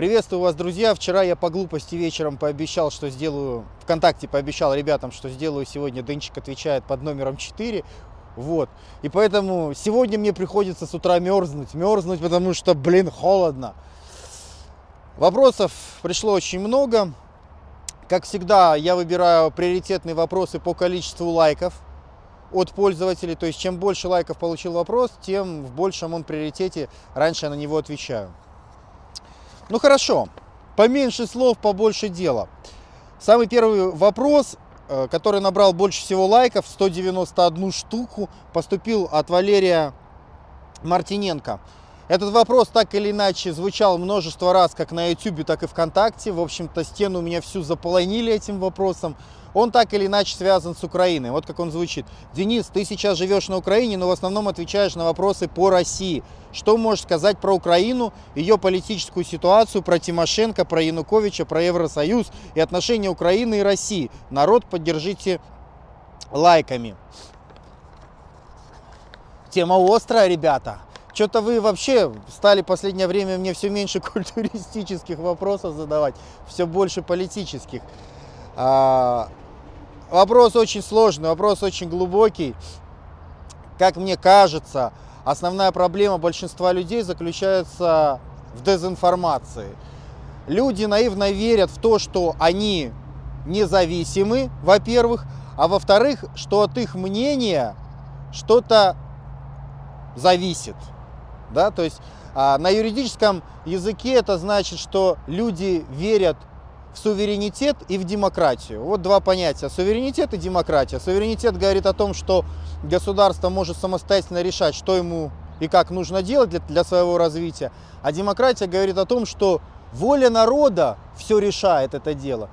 Приветствую вас, друзья. Вчера я по глупости вечером пообещал, что сделаю, ВКонтакте пообещал ребятам, что сделаю сегодня Денчик отвечает под номером 4. Вот. И поэтому сегодня мне приходится с утра мерзнуть. Мерзнуть, потому что, блин, холодно. Вопросов пришло очень много. Как всегда, я выбираю приоритетные вопросы по количеству лайков от пользователей. То есть, чем больше лайков получил вопрос, тем в большем он приоритете. Раньше я на него отвечаю. Ну хорошо, поменьше слов, побольше дела. Самый первый вопрос, э, который набрал больше всего лайков, 191 штуку, поступил от Валерия Мартиненко. Этот вопрос так или иначе звучал множество раз, как на YouTube, так и ВКонтакте. В общем-то, стену меня всю заполонили этим вопросом он так или иначе связан с Украиной. Вот как он звучит. Денис, ты сейчас живешь на Украине, но в основном отвечаешь на вопросы по России. Что можешь сказать про Украину, ее политическую ситуацию, про Тимошенко, про Януковича, про Евросоюз и отношения Украины и России? Народ поддержите лайками. Тема острая, ребята. Что-то вы вообще стали в последнее время мне все меньше культуристических вопросов задавать, все больше политических. А, Вопрос очень сложный, вопрос очень глубокий. Как мне кажется, основная проблема большинства людей заключается в дезинформации. Люди наивно верят в то, что они независимы, во-первых, а во-вторых, что от их мнения что-то зависит. Да? То есть а, на юридическом языке это значит, что люди верят в суверенитет и в демократию. Вот два понятия. Суверенитет и демократия. Суверенитет говорит о том, что государство может самостоятельно решать, что ему и как нужно делать для, для своего развития. А демократия говорит о том, что воля народа все решает это дело.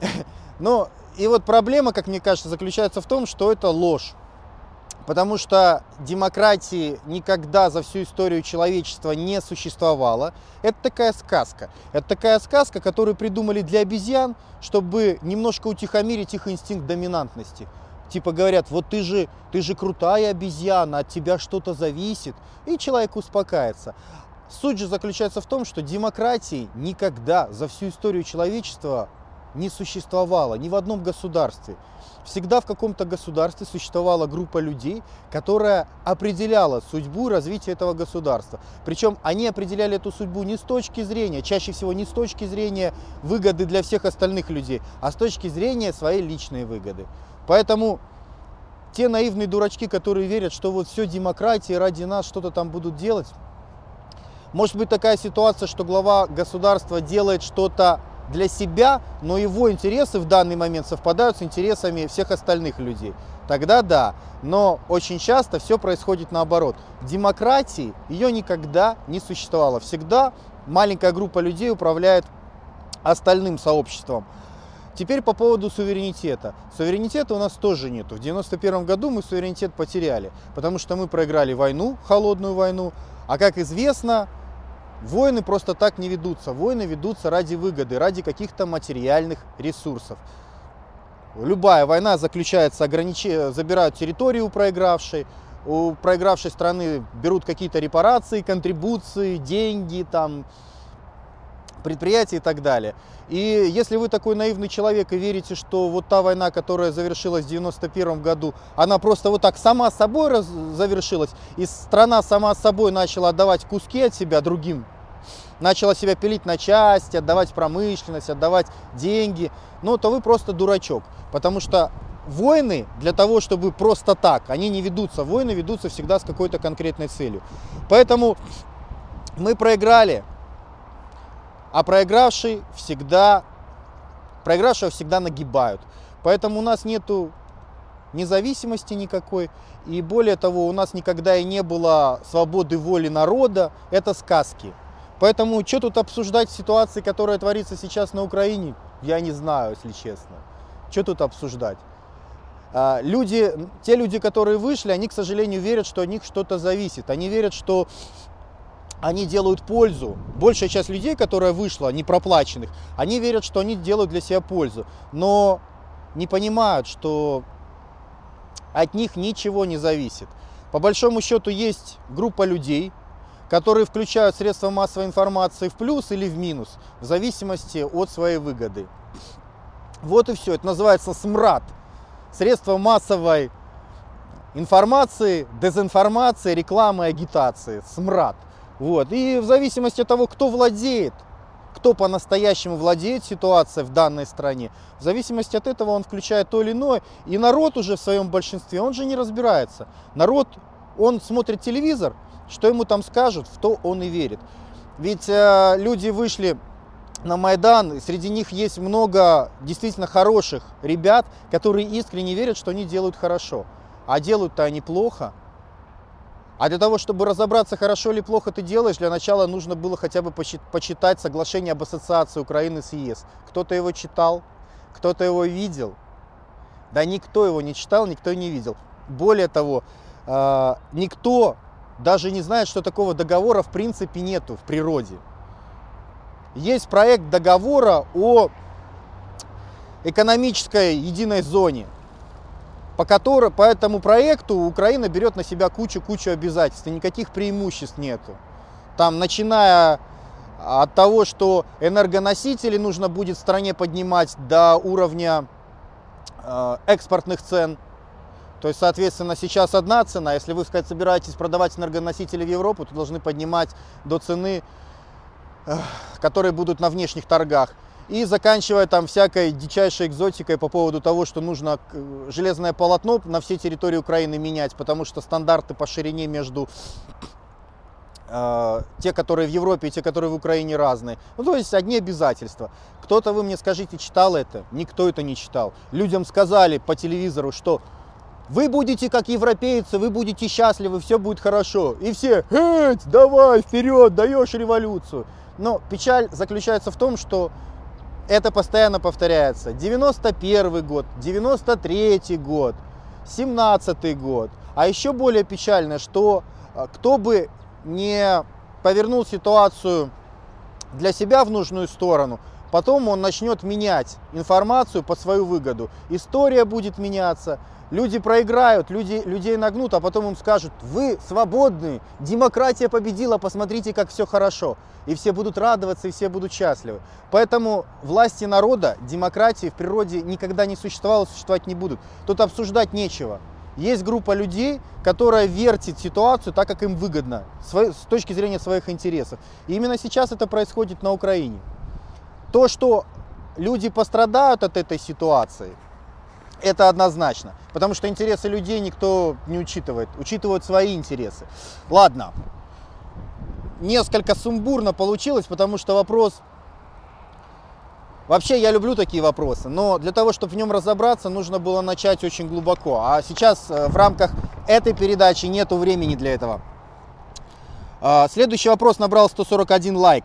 Но и вот проблема, как мне кажется, заключается в том, что это ложь. Потому что демократии никогда за всю историю человечества не существовало. Это такая сказка. Это такая сказка, которую придумали для обезьян, чтобы немножко утихомирить их инстинкт доминантности. Типа говорят, вот ты же, ты же крутая обезьяна, от тебя что-то зависит. И человек успокаивается. Суть же заключается в том, что демократии никогда за всю историю человечества не существовало ни в одном государстве. Всегда в каком-то государстве существовала группа людей, которая определяла судьбу и развитие этого государства. Причем они определяли эту судьбу не с точки зрения, чаще всего не с точки зрения выгоды для всех остальных людей, а с точки зрения своей личной выгоды. Поэтому те наивные дурачки, которые верят, что вот все демократия ради нас что-то там будут делать, может быть такая ситуация, что глава государства делает что-то для себя, но его интересы в данный момент совпадают с интересами всех остальных людей. Тогда да. Но очень часто все происходит наоборот. Демократии ее никогда не существовало. Всегда маленькая группа людей управляет остальным сообществом. Теперь по поводу суверенитета. Суверенитета у нас тоже нету. В 91 году мы суверенитет потеряли, потому что мы проиграли войну, холодную войну. А как известно, Войны просто так не ведутся. Войны ведутся ради выгоды, ради каких-то материальных ресурсов. Любая война заключается, огранич... забирают территорию у проигравшей, у проигравшей страны берут какие-то репарации, контрибуции, деньги, там, предприятия и так далее. И если вы такой наивный человек и верите, что вот та война, которая завершилась в 91 году, она просто вот так сама собой раз, завершилась, и страна сама собой начала отдавать куски от себя другим, начала себя пилить на части, отдавать промышленность, отдавать деньги, ну то вы просто дурачок. Потому что войны для того, чтобы просто так, они не ведутся. Войны ведутся всегда с какой-то конкретной целью. Поэтому мы проиграли, а проигравший всегда, проигравшего всегда нагибают. Поэтому у нас нету независимости никакой. И более того, у нас никогда и не было свободы воли народа. Это сказки. Поэтому что тут обсуждать ситуации, которая творится сейчас на Украине, я не знаю, если честно. Что тут обсуждать? А, люди, те люди, которые вышли, они, к сожалению, верят, что от них что-то зависит. Они верят, что они делают пользу. Большая часть людей, которая вышла, не проплаченных, они верят, что они делают для себя пользу. Но не понимают, что от них ничего не зависит. По большому счету есть группа людей, которые включают средства массовой информации в плюс или в минус, в зависимости от своей выгоды. Вот и все. Это называется СМРАД. Средства массовой информации, дезинформации, рекламы, агитации. СМРАД. Вот. И в зависимости от того, кто владеет, кто по-настоящему владеет ситуацией в данной стране, в зависимости от этого он включает то или иное. И народ уже в своем большинстве, он же не разбирается. Народ, он смотрит телевизор, что ему там скажут, в то он и верит. Ведь э, люди вышли на Майдан, среди них есть много действительно хороших ребят, которые искренне верят, что они делают хорошо. А делают-то они плохо. А для того, чтобы разобраться, хорошо или плохо ты делаешь, для начала нужно было хотя бы почитать соглашение об ассоциации Украины с ЕС. Кто-то его читал, кто-то его видел. Да никто его не читал, никто не видел. Более того, э, никто даже не знает, что такого договора в принципе нету в природе есть проект договора о экономической единой зоне, по, которой, по этому проекту Украина берет на себя кучу-кучу обязательств, и никаких преимуществ нету. Там, начиная от того, что энергоносители нужно будет в стране поднимать до уровня э, экспортных цен. То есть, соответственно, сейчас одна цена. Если вы, сказать, собираетесь продавать энергоносители в Европу, то должны поднимать до цены которые будут на внешних торгах. И заканчивая там всякой дичайшей экзотикой по поводу того, что нужно железное полотно на всей территории Украины менять, потому что стандарты по ширине между э, те, которые в Европе и те, которые в Украине разные. Ну, то есть одни обязательства. Кто-то, вы мне скажите, читал это? Никто это не читал. Людям сказали по телевизору, что вы будете как европейцы, вы будете счастливы, все будет хорошо. И все, эть, давай, вперед, даешь революцию. Но печаль заключается в том, что это постоянно повторяется. 91 год, 93 год, 17 год. А еще более печально, что а, кто бы не повернул ситуацию для себя в нужную сторону, потом он начнет менять информацию под свою выгоду. История будет меняться, люди проиграют, люди, людей нагнут, а потом им скажут, вы свободны, демократия победила, посмотрите, как все хорошо. И все будут радоваться, и все будут счастливы. Поэтому власти народа, демократии в природе никогда не существовало, существовать не будут. Тут обсуждать нечего. Есть группа людей, которая вертит ситуацию так, как им выгодно, с точки зрения своих интересов. И именно сейчас это происходит на Украине. То, что люди пострадают от этой ситуации, это однозначно. Потому что интересы людей никто не учитывает. Учитывают свои интересы. Ладно. Несколько сумбурно получилось, потому что вопрос... Вообще я люблю такие вопросы, но для того, чтобы в нем разобраться, нужно было начать очень глубоко. А сейчас э, в рамках этой передачи нету времени для этого. А, следующий вопрос набрал 141 лайк.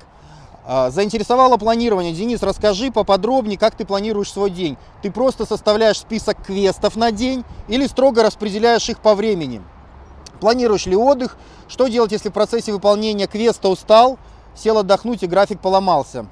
А, заинтересовало планирование. Денис, расскажи поподробнее, как ты планируешь свой день. Ты просто составляешь список квестов на день или строго распределяешь их по времени? Планируешь ли отдых? Что делать, если в процессе выполнения квеста устал, сел отдохнуть и график поломался?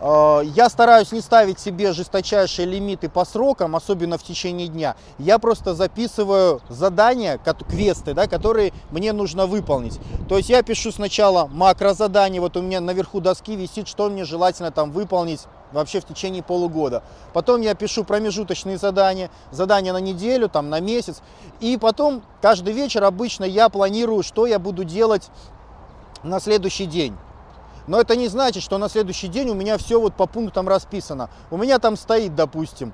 Э, я стараюсь не ставить себе жесточайшие лимиты по срокам, особенно в течение дня. Я просто записываю задания, квесты, да, которые мне нужно выполнить. То есть я пишу сначала макрозадание, вот у меня наверху доски висит, что мне желательно там выполнить вообще в течение полугода. Потом я пишу промежуточные задания, задания на неделю, там на месяц. И потом каждый вечер обычно я планирую, что я буду делать на следующий день. Но это не значит, что на следующий день у меня все вот по пунктам расписано. У меня там стоит, допустим,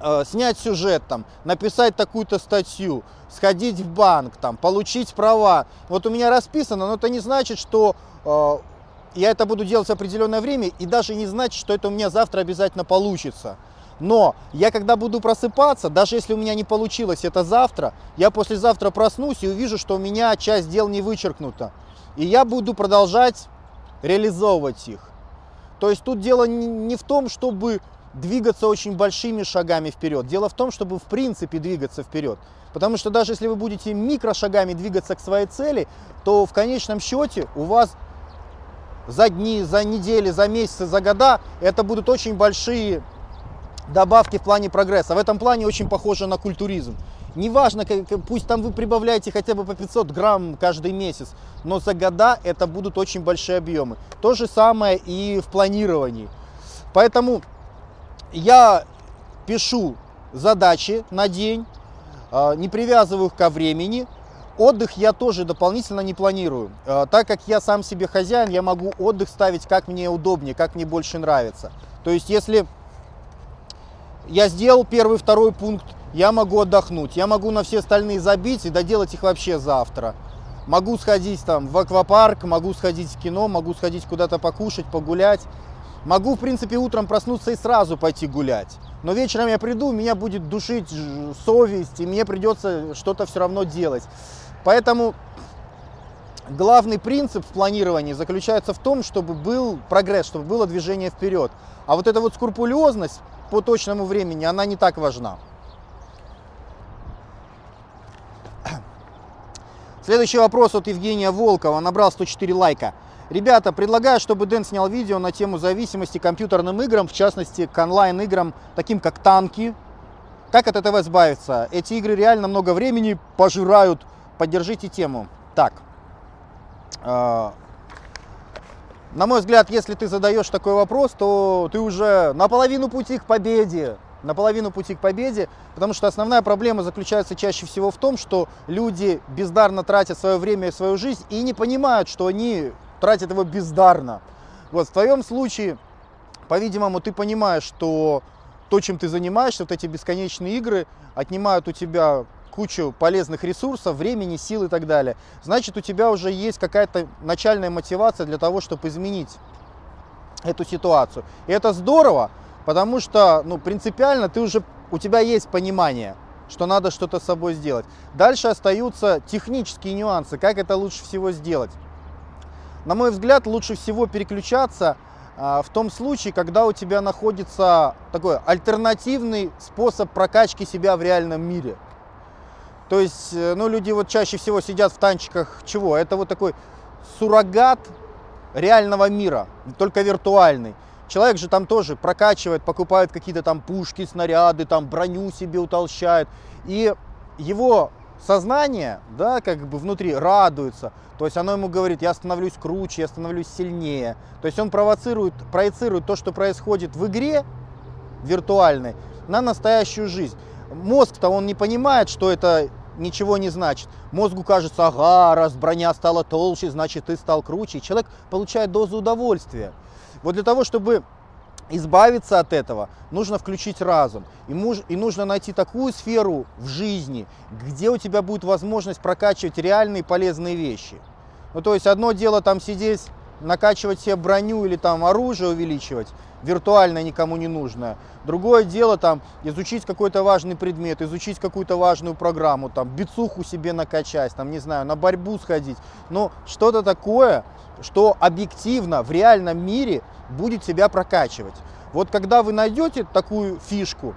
э, снять сюжет, там, написать такую-то статью, сходить в банк, там, получить права. Вот у меня расписано, но это не значит, что э, я это буду делать в определенное время, и даже не значит, что это у меня завтра обязательно получится. Но я когда буду просыпаться, даже если у меня не получилось это завтра, я послезавтра проснусь и увижу, что у меня часть дел не вычеркнута. И я буду продолжать реализовывать их. То есть тут дело не в том, чтобы двигаться очень большими шагами вперед. Дело в том, чтобы в принципе двигаться вперед. Потому что даже если вы будете микрошагами двигаться к своей цели, то в конечном счете у вас за дни, за недели, за месяцы, за года это будут очень большие добавки в плане прогресса. В этом плане очень похоже на культуризм. Неважно, пусть там вы прибавляете хотя бы по 500 грамм каждый месяц, но за года это будут очень большие объемы. То же самое и в планировании. Поэтому я пишу задачи на день, а, не привязываю их ко времени. Отдых я тоже дополнительно не планирую. А, так как я сам себе хозяин, я могу отдых ставить как мне удобнее, как мне больше нравится. То есть если я сделал первый, второй пункт, я могу отдохнуть. Я могу на все остальные забить и доделать их вообще завтра. Могу сходить там в аквапарк, могу сходить в кино, могу сходить куда-то покушать, погулять. Могу, в принципе, утром проснуться и сразу пойти гулять. Но вечером я приду, меня будет душить совесть, и мне придется что-то все равно делать. Поэтому главный принцип в планировании заключается в том, чтобы был прогресс, чтобы было движение вперед. А вот эта вот скрупулезность по точному времени, она не так важна. Следующий вопрос от Евгения Волкова, набрал 104 лайка. Ребята, предлагаю, чтобы Дэн снял видео на тему зависимости компьютерным играм, в частности к онлайн-играм, таким как танки. Как от этого избавиться? Эти игры реально много времени пожирают. Поддержите тему. Так. Э, на мой взгляд, если ты задаешь такой вопрос, то ты уже наполовину пути к победе. Наполовину пути к победе, потому что основная проблема заключается чаще всего в том, что люди бездарно тратят свое время и свою жизнь и не понимают, что они тратит его бездарно. Вот в твоем случае, по-видимому, ты понимаешь, что то, чем ты занимаешься, вот эти бесконечные игры, отнимают у тебя кучу полезных ресурсов, времени, сил и так далее. Значит, у тебя уже есть какая-то начальная мотивация для того, чтобы изменить эту ситуацию. И это здорово, потому что, ну, принципиально ты уже, у тебя есть понимание, что надо что-то с собой сделать. Дальше остаются технические нюансы, как это лучше всего сделать. На мой взгляд, лучше всего переключаться а, в том случае, когда у тебя находится такой альтернативный способ прокачки себя в реальном мире. То есть, э, ну, люди вот чаще всего сидят в танчиках чего? Это вот такой суррогат реального мира, только виртуальный. Человек же там тоже прокачивает, покупает какие-то там пушки, снаряды, там броню себе утолщает. И его сознание, да, как бы внутри радуется. То есть оно ему говорит, я становлюсь круче, я становлюсь сильнее. То есть он провоцирует, проецирует то, что происходит в игре виртуальной, на настоящую жизнь. Мозг-то он не понимает, что это ничего не значит. Мозгу кажется, ага, раз броня стала толще, значит ты стал круче. И человек получает дозу удовольствия. Вот для того, чтобы избавиться от этого, нужно включить разум. И, муж, и нужно найти такую сферу в жизни, где у тебя будет возможность прокачивать реальные полезные вещи. Ну, то есть одно дело там сидеть, накачивать себе броню или там оружие увеличивать, виртуально никому не нужное. Другое дело там изучить какой-то важный предмет, изучить какую-то важную программу, там бицуху себе накачать, там не знаю, на борьбу сходить. Но что-то такое, что объективно в реальном мире будет себя прокачивать. Вот когда вы найдете такую фишку,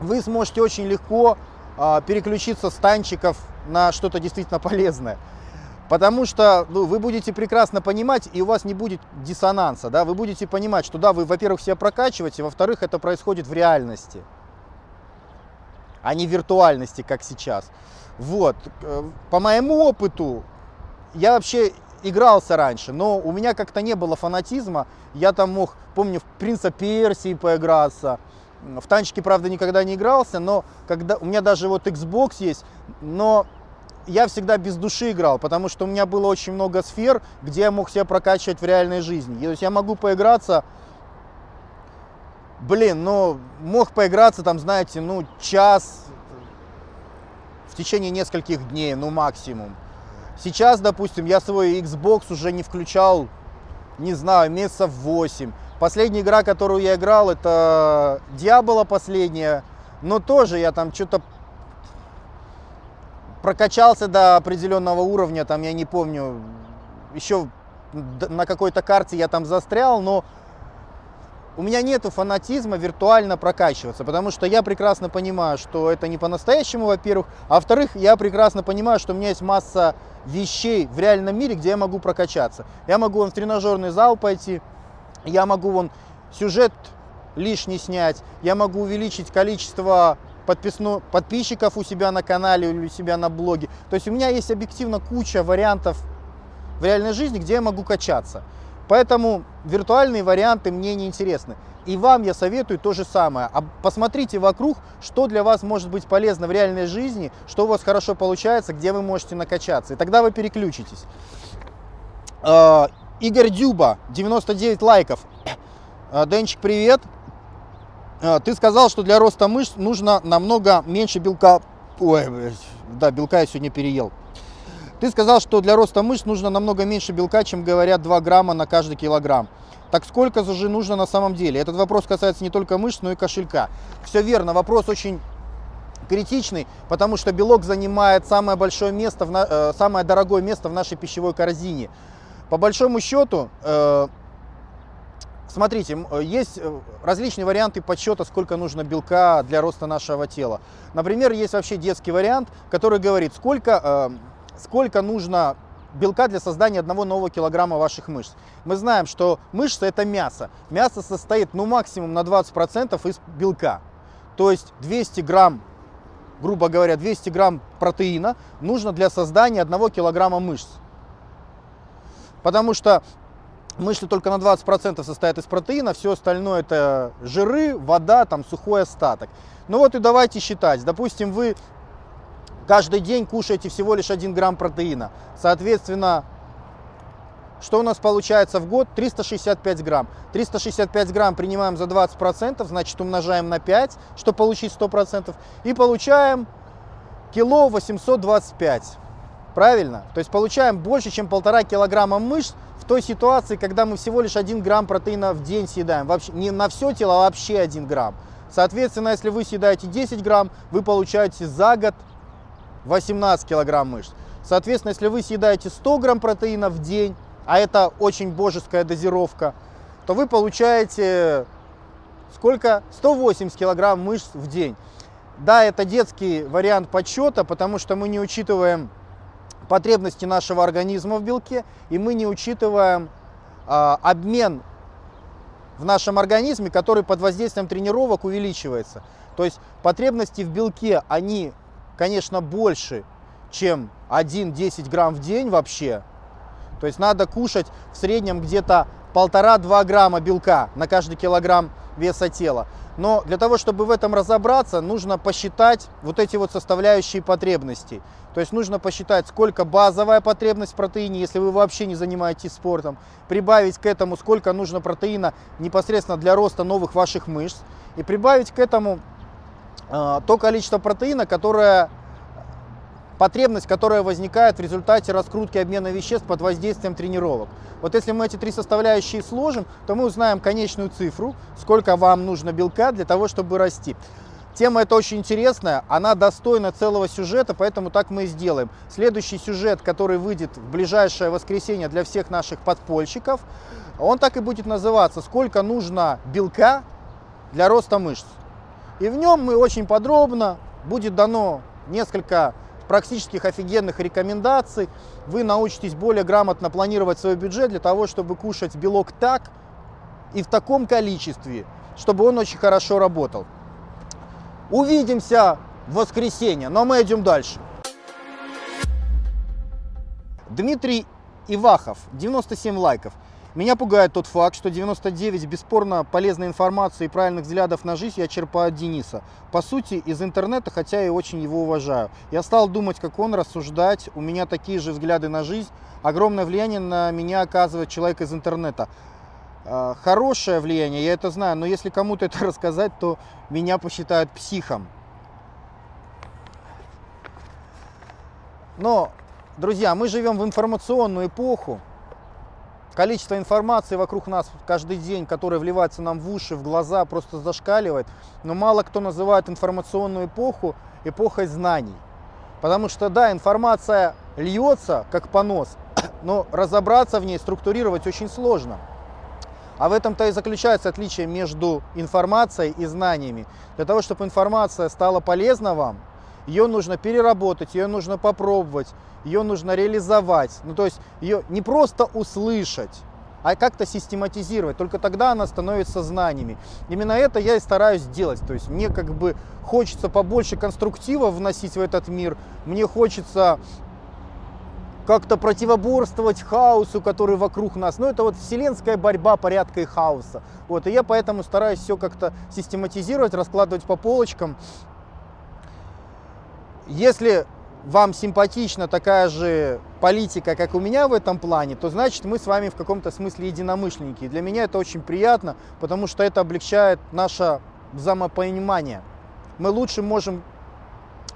вы сможете очень легко а, переключиться с танчиков на что-то действительно полезное. Потому что ну, вы будете прекрасно понимать, и у вас не будет диссонанса. Да? Вы будете понимать, что да, вы, во-первых, себя прокачиваете, во-вторых, это происходит в реальности, а не в виртуальности, как сейчас. Вот. Э, по моему опыту, я вообще игрался раньше, но у меня как-то не было фанатизма. Я там мог, помню, в Принца Персии поиграться. В танчики, правда, никогда не игрался, но когда у меня даже вот Xbox есть, но я всегда без души играл, потому что у меня было очень много сфер, где я мог себя прокачивать в реальной жизни. То есть я могу поиграться, блин, ну, мог поиграться там, знаете, ну, час в течение нескольких дней, ну, максимум. Сейчас, допустим, я свой Xbox уже не включал, не знаю, месяцев 8. Последняя игра, которую я играл, это Diablo последняя. Но тоже я там что-то прокачался до определенного уровня, там, я не помню, еще на какой-то карте я там застрял, но у меня нет фанатизма виртуально прокачиваться, потому что я прекрасно понимаю, что это не по-настоящему, во-первых, а во-вторых, я прекрасно понимаю, что у меня есть масса вещей в реальном мире, где я могу прокачаться. Я могу вон в тренажерный зал пойти, я могу вон сюжет лишний снять, я могу увеличить количество подписно, подписчиков у себя на канале или у себя на блоге. То есть у меня есть объективно куча вариантов в реальной жизни, где я могу качаться. Поэтому виртуальные варианты мне не интересны. И вам я советую то же самое. А посмотрите вокруг, что для вас может быть полезно в реальной жизни, что у вас хорошо получается, где вы можете накачаться. И тогда вы переключитесь. А, Игорь Дюба, 99 лайков. А, Денчик, привет. А, ты сказал, что для роста мышц нужно намного меньше белка. Ой, да, белка я сегодня переел. Ты сказал, что для роста мышц нужно намного меньше белка, чем говорят 2 грамма на каждый килограмм. Так сколько же нужно на самом деле? Этот вопрос касается не только мышц, но и кошелька. Все верно, вопрос очень критичный, потому что белок занимает самое большое место, в на, э, самое дорогое место в нашей пищевой корзине. По большому счету, э, смотрите, есть э, различные варианты подсчета, сколько нужно белка для роста нашего тела. Например, есть вообще детский вариант, который говорит, сколько, э, сколько нужно белка для создания одного нового килограмма ваших мышц. Мы знаем, что мышцы это мясо. Мясо состоит ну максимум на 20% из белка. То есть 200 грамм, грубо говоря, 200 грамм протеина нужно для создания одного килограмма мышц. Потому что мышцы только на 20% состоят из протеина, все остальное это жиры, вода, там сухой остаток. Ну вот и давайте считать. Допустим, вы каждый день кушаете всего лишь 1 грамм протеина. Соответственно, что у нас получается в год? 365 грамм. 365 грамм принимаем за 20%, значит умножаем на 5, чтобы получить 100%. И получаем кило 825. Правильно? То есть получаем больше, чем полтора килограмма мышц той ситуации, когда мы всего лишь 1 грамм протеина в день съедаем. Вообще, не на все тело, а вообще 1 грамм. Соответственно, если вы съедаете 10 грамм, вы получаете за год 18 килограмм мышц. Соответственно, если вы съедаете 100 грамм протеина в день, а это очень божеская дозировка, то вы получаете сколько? 180 килограмм мышц в день. Да, это детский вариант подсчета, потому что мы не учитываем потребности нашего организма в белке, и мы не учитываем э, обмен в нашем организме, который под воздействием тренировок увеличивается. То есть потребности в белке, они конечно, больше, чем 1-10 грамм в день вообще. То есть надо кушать в среднем где-то 1,5-2 грамма белка на каждый килограмм веса тела. Но для того, чтобы в этом разобраться, нужно посчитать вот эти вот составляющие потребностей. То есть нужно посчитать, сколько базовая потребность в протеине, если вы вообще не занимаетесь спортом. Прибавить к этому, сколько нужно протеина непосредственно для роста новых ваших мышц. И прибавить к этому а, то количество протеина, которое потребность, которая возникает в результате раскрутки обмена веществ под воздействием тренировок. Вот если мы эти три составляющие сложим, то мы узнаем конечную цифру, сколько вам нужно белка для того, чтобы расти. Тема эта очень интересная, она достойна целого сюжета, поэтому так мы и сделаем. Следующий сюжет, который выйдет в ближайшее воскресенье для всех наших подпольщиков, он так и будет называться «Сколько нужно белка для роста мышц?». И в нем мы очень подробно, будет дано несколько практических офигенных рекомендаций. Вы научитесь более грамотно планировать свой бюджет для того, чтобы кушать белок так и в таком количестве, чтобы он очень хорошо работал. Увидимся в воскресенье, но мы идем дальше. Дмитрий Ивахов, 97 лайков. Меня пугает тот факт, что 99 бесспорно полезной информации и правильных взглядов на жизнь я черпаю от Дениса. По сути, из интернета, хотя и очень его уважаю. Я стал думать, как он, рассуждать. У меня такие же взгляды на жизнь. Огромное влияние на меня оказывает человек из интернета. А, хорошее влияние, я это знаю, но если кому-то это рассказать, то меня посчитают психом. Но, друзья, мы живем в информационную эпоху, Количество информации вокруг нас каждый день, которая вливается нам в уши, в глаза, просто зашкаливает. Но мало кто называет информационную эпоху эпохой знаний. Потому что, да, информация льется, как понос, но разобраться в ней, структурировать очень сложно. А в этом-то и заключается отличие между информацией и знаниями. Для того, чтобы информация стала полезна вам, ее нужно переработать, ее нужно попробовать, ее нужно реализовать. Ну, то есть ее не просто услышать, а как-то систематизировать. Только тогда она становится знаниями. Именно это я и стараюсь делать. То есть мне как бы хочется побольше конструктива вносить в этот мир. Мне хочется как-то противоборствовать хаосу, который вокруг нас. Ну, это вот вселенская борьба порядка и хаоса. Вот, и я поэтому стараюсь все как-то систематизировать, раскладывать по полочкам. Если вам симпатична такая же политика, как у меня в этом плане, то значит мы с вами в каком-то смысле единомышленники. И для меня это очень приятно, потому что это облегчает наше взаимопонимание. Мы лучше можем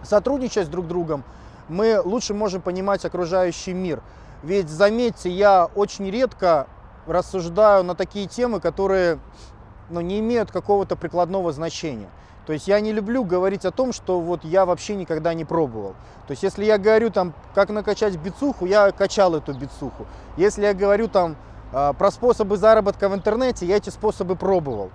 сотрудничать с друг другом, мы лучше можем понимать окружающий мир. Ведь заметьте, я очень редко рассуждаю на такие темы, которые ну, не имеют какого-то прикладного значения. То есть я не люблю говорить о том, что вот я вообще никогда не пробовал. То есть если я говорю там, как накачать бицуху, я качал эту бицуху. Если я говорю там а, про способы заработка в интернете, я эти способы пробовал.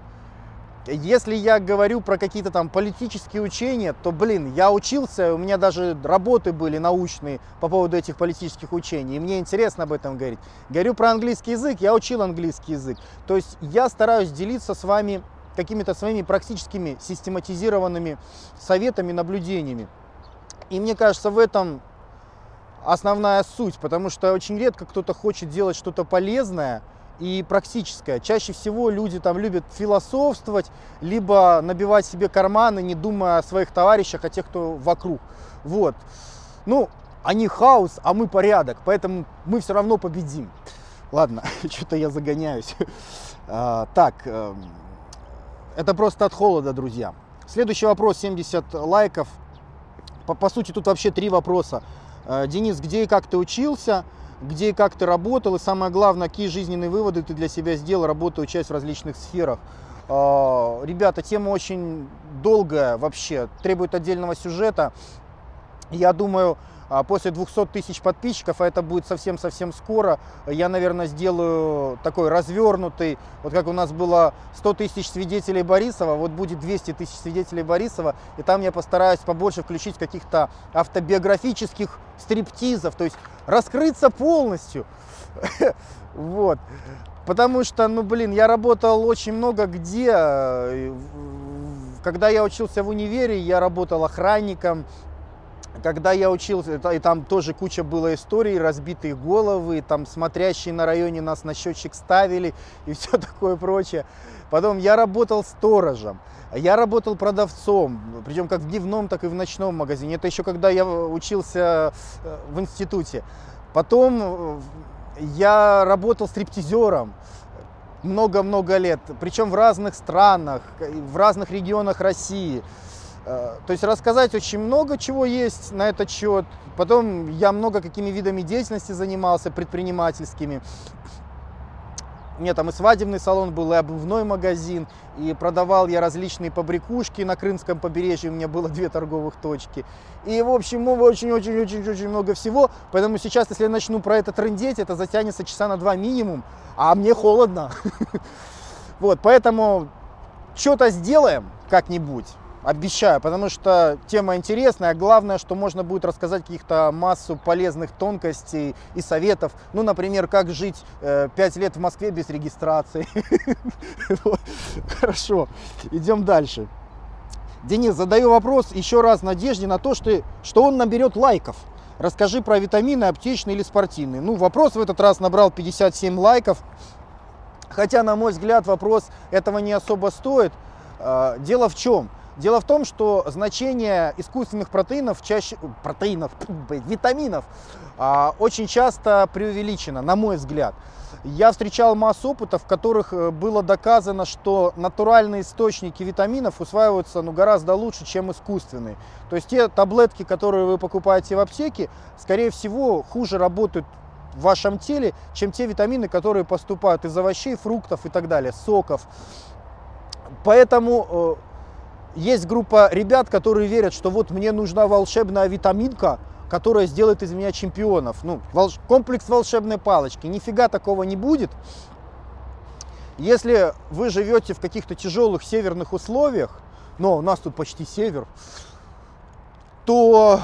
Если я говорю про какие-то там политические учения, то, блин, я учился, у меня даже работы были научные по поводу этих политических учений, и мне интересно об этом говорить. Говорю про английский язык, я учил английский язык. То есть я стараюсь делиться с вами какими-то своими практическими систематизированными советами, наблюдениями. И мне кажется, в этом основная суть, потому что очень редко кто-то хочет делать что-то полезное, и практическое. Чаще всего люди там любят философствовать, либо набивать себе карманы, не думая о своих товарищах, о тех, кто вокруг. Вот. Ну, они хаос, а мы порядок, поэтому мы все равно победим. Ладно, что-то я загоняюсь. А, так, э, это просто от холода, друзья. Следующий вопрос, 70 лайков. По, по сути, тут вообще три вопроса. Э, Денис, где и как ты учился? где и как ты работал, и самое главное, какие жизненные выводы ты для себя сделал, работая, учась в различных сферах. А, ребята, тема очень долгая вообще, требует отдельного сюжета. Я думаю, после 200 тысяч подписчиков, а это будет совсем-совсем скоро, я, наверное, сделаю такой развернутый, вот как у нас было 100 тысяч свидетелей Борисова, вот будет 200 тысяч свидетелей Борисова, и там я постараюсь побольше включить каких-то автобиографических стриптизов, то есть раскрыться полностью. Вот. Потому что, ну, блин, я работал очень много где. Э, когда я учился в универе, я работал охранником, когда я учился, и там тоже куча было историй, разбитые головы, там смотрящие на районе нас на счетчик ставили и все такое прочее. Потом я работал сторожем, я работал продавцом, причем как в дневном, так и в ночном магазине. Это еще когда я учился э, в институте. Потом э, я работал стриптизером много-много лет, причем в разных странах, в разных регионах России. Э, то есть рассказать очень много чего есть на этот счет. Потом я много какими видами деятельности занимался, предпринимательскими. У меня там и свадебный салон был, и обувной магазин, и продавал я различные побрякушки на Крымском побережье, у меня было две торговых точки. И, в общем, очень-очень-очень-очень много всего, поэтому сейчас, если я начну про это трендеть, это затянется часа на два минимум, а мне холодно. Вот, поэтому что-то сделаем как-нибудь. Обещаю, потому что тема интересная. Главное, что можно будет рассказать каких-то массу полезных тонкостей и советов. Ну, например, как жить э, 5 лет в Москве без регистрации. Хорошо, идем дальше. Денис, задаю вопрос еще раз Надежде на то, что, что он наберет лайков. Расскажи про витамины, аптечные или спортивные. Ну, вопрос в этот раз набрал 57 лайков. Хотя, на мой взгляд, вопрос этого не особо стоит. А, дело в чем? Дело в том, что значение искусственных протеинов, чаще, протеинов, витаминов, а, очень часто преувеличено, на мой взгляд. Я встречал массу опытов, в которых э, было доказано, что натуральные источники витаминов усваиваются ну, гораздо лучше, чем искусственные. То есть те таблетки, которые вы покупаете в аптеке, скорее всего, хуже работают в вашем теле, чем те витамины, которые поступают из овощей, фруктов и так далее, соков. Поэтому э, есть группа ребят, которые верят, что вот мне нужна волшебная витаминка, которая сделает из меня чемпионов. Ну, волш... комплекс волшебной палочки. Нифига такого не будет. Если вы живете в каких-то тяжелых северных условиях, но у нас тут почти север, то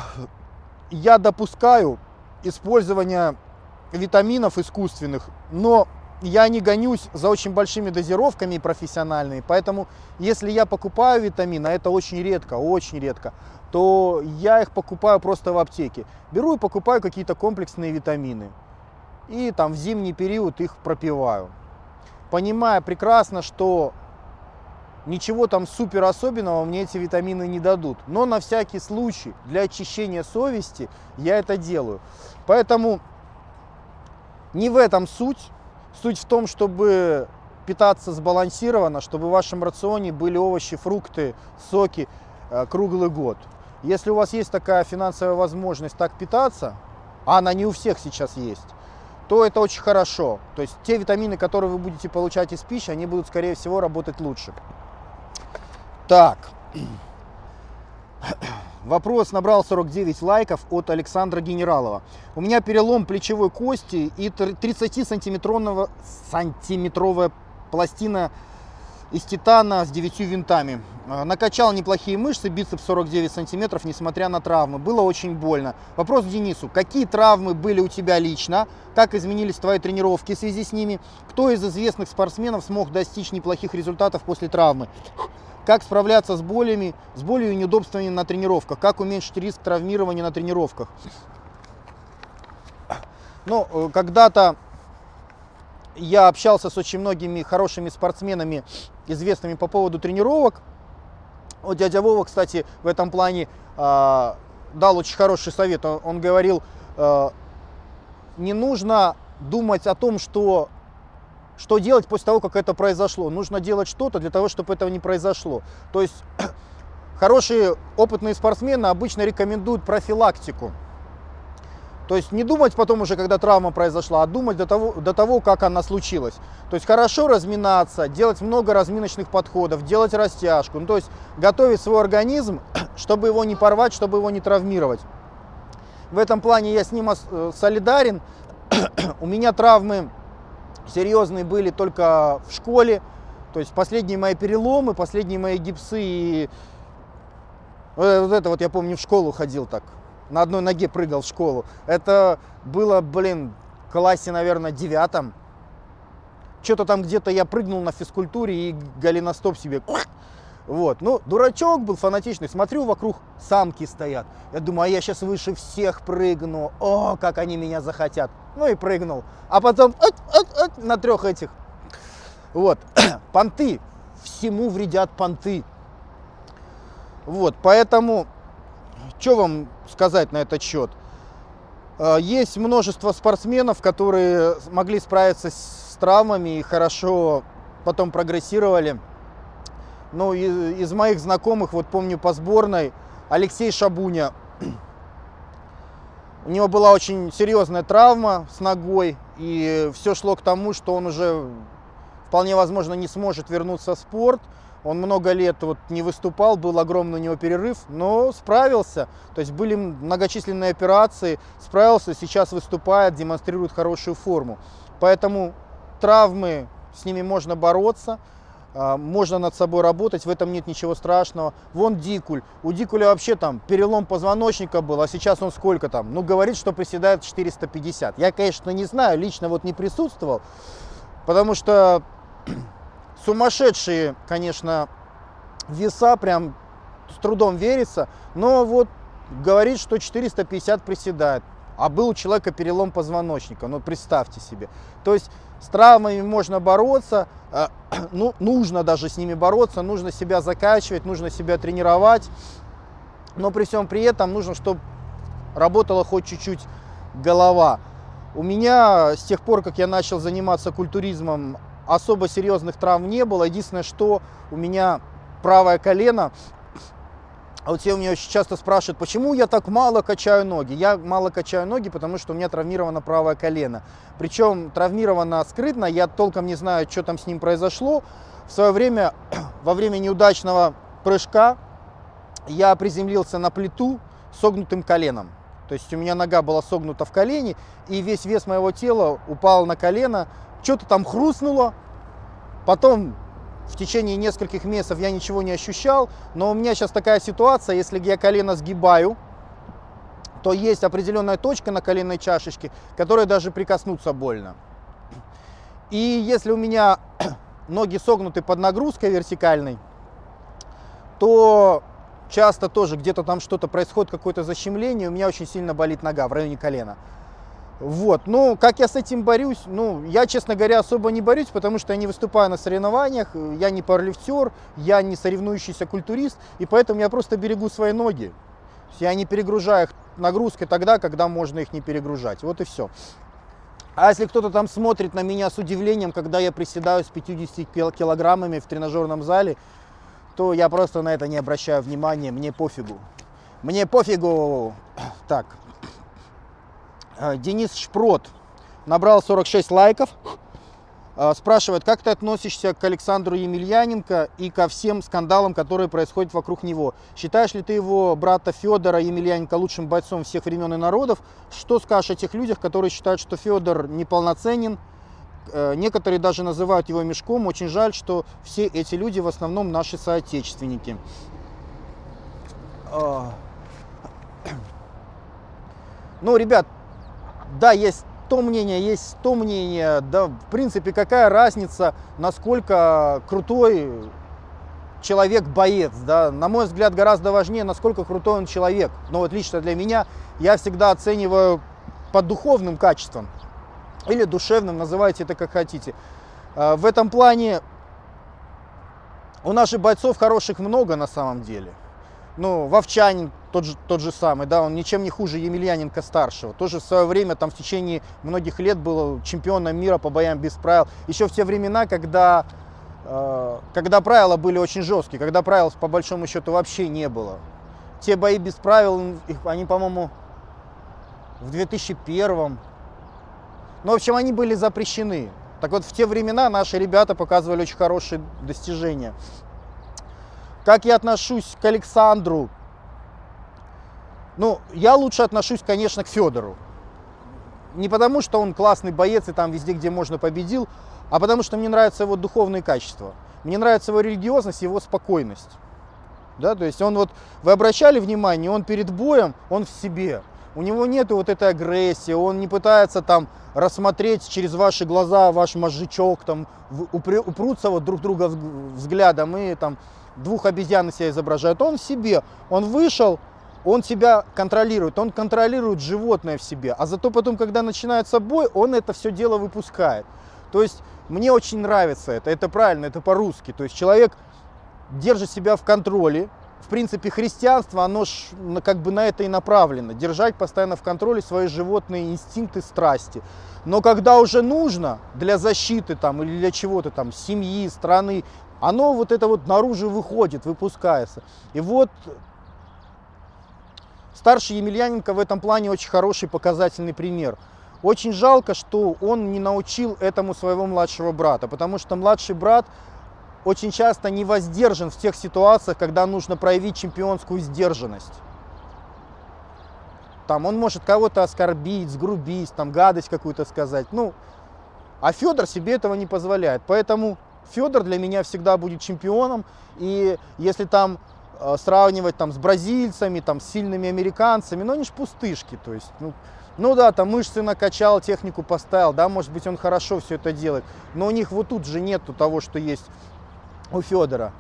я допускаю использование витаминов искусственных, но я не гонюсь за очень большими дозировками профессиональными, поэтому если я покупаю витамины, а это очень редко, очень редко, то я их покупаю просто в аптеке. Беру и покупаю какие-то комплексные витамины. И там в зимний период их пропиваю. Понимая прекрасно, что ничего там супер особенного мне эти витамины не дадут. Но на всякий случай, для очищения совести, я это делаю. Поэтому не в этом суть. Суть в том, чтобы питаться сбалансированно, чтобы в вашем рационе были овощи, фрукты, соки э, круглый год. Если у вас есть такая финансовая возможность так питаться, а она не у всех сейчас есть, то это очень хорошо. То есть те витамины, которые вы будете получать из пищи, они будут, скорее всего, работать лучше. Так. Вопрос набрал 49 лайков от Александра Генералова. У меня перелом плечевой кости и 30-сантиметровая сантиметровая пластина из титана с 9 винтами. Э, накачал неплохие мышцы, бицепс 49 сантиметров, несмотря на травмы. Было очень больно. Вопрос к Денису. Какие травмы были у тебя лично? Как изменились твои тренировки в связи с ними? Кто из известных спортсменов смог достичь неплохих результатов после травмы? Как справляться с болями, с болью и неудобствами на тренировках? Как уменьшить риск травмирования на тренировках? Ну, э, когда-то я общался с очень многими хорошими спортсменами, известными по поводу тренировок. Вот дядя Вова, кстати, в этом плане э, дал очень хороший совет. Он, он говорил, э, не нужно думать о том, что что делать после того, как это произошло? Нужно делать что-то для того, чтобы этого не произошло. То есть хорошие опытные спортсмены обычно рекомендуют профилактику. То есть не думать потом уже, когда травма произошла, а думать до того, до того, как она случилась. То есть хорошо разминаться, делать много разминочных подходов, делать растяжку. Ну, то есть готовить свой организм, чтобы его не порвать, чтобы его не травмировать. В этом плане я с ним э, солидарен. У меня травмы серьезные были только в школе. То есть последние мои переломы, последние мои гипсы и вот это вот я помню в школу ходил так, на одной ноге прыгал в школу. Это было, блин, в классе, наверное, девятом. Что-то там где-то я прыгнул на физкультуре и голеностоп себе вот, ну, дурачок был фанатичный. Смотрю, вокруг самки стоят. Я думаю, а я сейчас выше всех прыгну. О, как они меня захотят. Ну и прыгнул. А потом от, от, от, на трех этих. Вот, понты. Всему вредят понты. Вот, поэтому, что вам сказать на этот счет? А, есть множество спортсменов, которые могли справиться с травмами и хорошо потом прогрессировали. Ну, из, из моих знакомых, вот помню по сборной, Алексей Шабуня. У него была очень серьезная травма с ногой, и все шло к тому, что он уже вполне возможно не сможет вернуться в спорт. Он много лет вот не выступал, был огромный у него перерыв, но справился. То есть были многочисленные операции, справился, сейчас выступает, демонстрирует хорошую форму. Поэтому травмы, с ними можно бороться. А, можно над собой работать, в этом нет ничего страшного. Вон Дикуль, у Дикуля вообще там перелом позвоночника был, а сейчас он сколько там? Ну, говорит, что приседает 450. Я, конечно, не знаю, лично вот не присутствовал, потому что сумасшедшие, конечно, веса, прям с трудом верится, но вот говорит, что 450 приседает, а был у человека перелом позвоночника, ну представьте себе. То есть с травмами можно бороться, а, ну, нужно даже с ними бороться, нужно себя закачивать, нужно себя тренировать. Но при всем при этом нужно, чтобы работала хоть чуть-чуть голова. У меня с тех пор, как я начал заниматься культуризмом, особо серьезных травм не было. Единственное, что у меня правое колено а вот все у меня очень часто спрашивают, почему я так мало качаю ноги. Я мало качаю ноги, потому что у меня травмировано правое колено. Причем травмировано скрытно, я толком не знаю, что там с ним произошло. В свое время, во время неудачного прыжка, я приземлился на плиту согнутым коленом. То есть у меня нога была согнута в колени, и весь вес моего тела упал на колено. Что-то там хрустнуло, потом в течение нескольких месяцев я ничего не ощущал, но у меня сейчас такая ситуация, если я колено сгибаю, то есть определенная точка на коленной чашечке, которой даже прикоснуться больно. И если у меня ноги согнуты под нагрузкой вертикальной, то часто тоже где-то там что-то происходит, какое-то защемление, у меня очень сильно болит нога в районе колена. Вот, ну, как я с этим борюсь? Ну, я, честно говоря, особо не борюсь, потому что я не выступаю на соревнованиях, я не парлифтер, я не соревнующийся культурист, и поэтому я просто берегу свои ноги. Я не перегружаю их нагрузкой тогда, когда можно их не перегружать. Вот и все. А если кто-то там смотрит на меня с удивлением, когда я приседаю с 50 килограммами в тренажерном зале, то я просто на это не обращаю внимания, мне пофигу. Мне пофигу. Так, Денис Шпрот набрал 46 лайков. Э, спрашивает, как ты относишься к Александру Емельяненко и ко всем скандалам, которые происходят вокруг него? Считаешь ли ты его брата Федора Емельяненко лучшим бойцом всех времен и народов? Что скажешь о тех людях, которые считают, что Федор неполноценен? Э, некоторые даже называют его мешком. Очень жаль, что все эти люди в основном наши соотечественники. Ну, ребят, да, есть то мнение, есть то мнение, да, в принципе, какая разница, насколько крутой человек боец, да, на мой взгляд, гораздо важнее, насколько крутой он человек. Но вот лично для меня я всегда оцениваю по духовным качествам или душевным, называйте это как хотите. А, в этом плане у наших бойцов хороших много на самом деле. Ну, Вовчанин тот же, тот же самый, да, он ничем не хуже Емельяненко старшего. Тоже в свое время, там в течение многих лет был чемпионом мира по боям без правил. Еще в те времена, когда, э, когда правила были очень жесткие, когда правил по большому счету вообще не было. Те бои без правил, их, они, по-моему, в 2001 ну, в общем, они были запрещены. Так вот, в те времена наши ребята показывали очень хорошие достижения. Как я отношусь к Александру, ну, я лучше отношусь, конечно, к Федору. Не потому, что он классный боец и там везде, где можно, победил, а потому что мне нравятся его духовные качества. Мне нравится его религиозность, его спокойность. Да, то есть он вот, вы обращали внимание, он перед боем, он в себе. У него нет вот этой агрессии, он не пытается там рассмотреть через ваши глаза ваш мозжечок, там упрутся вот друг друга взглядом и там двух обезьян себя изображают. Он в себе, он вышел, он себя контролирует, он контролирует животное в себе, а зато потом, когда начинается бой, он это все дело выпускает. То есть мне очень нравится это, это правильно, это по-русски. То есть человек держит себя в контроле. В принципе, христианство, оно ж как бы на это и направлено. Держать постоянно в контроле свои животные инстинкты, страсти. Но когда уже нужно для защиты там, или для чего-то там, семьи, страны, оно вот это вот наружу выходит, выпускается. И вот Старший Емельяненко в этом плане очень хороший показательный пример. Очень жалко, что он не научил этому своего младшего брата, потому что младший брат очень часто не воздержан в тех ситуациях, когда нужно проявить чемпионскую сдержанность. Там он может кого-то оскорбить, сгрубить, там гадость какую-то сказать. Ну, а Федор себе этого не позволяет. Поэтому Федор для меня всегда будет чемпионом. И если там сравнивать там с бразильцами, там с сильными американцами, но они же пустышки, то есть, ну, ну да, там мышцы накачал, технику поставил, да, может быть он хорошо все это делает, но у них вот тут же нету того, что есть у Федора.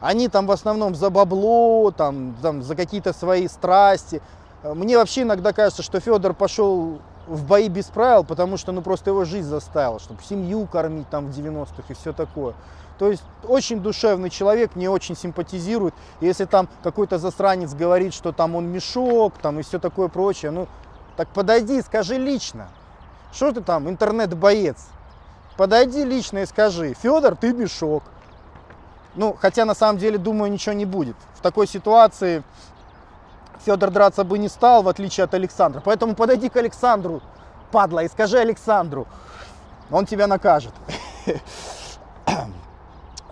Они там в основном за бабло, там, там за какие-то свои страсти. Мне вообще иногда кажется, что Федор пошел в бои без правил, потому что ну просто его жизнь заставила, чтобы семью кормить там в 90-х и все такое. То есть очень душевный человек, мне очень симпатизирует. Если там какой-то засранец говорит, что там он мешок, там и все такое прочее, ну так подойди, скажи лично. Что ты там, интернет-боец? Подойди лично и скажи, Федор, ты мешок. Ну, хотя на самом деле, думаю, ничего не будет. В такой ситуации Федор драться бы не стал, в отличие от Александра. Поэтому подойди к Александру, падла, и скажи Александру, он тебя накажет.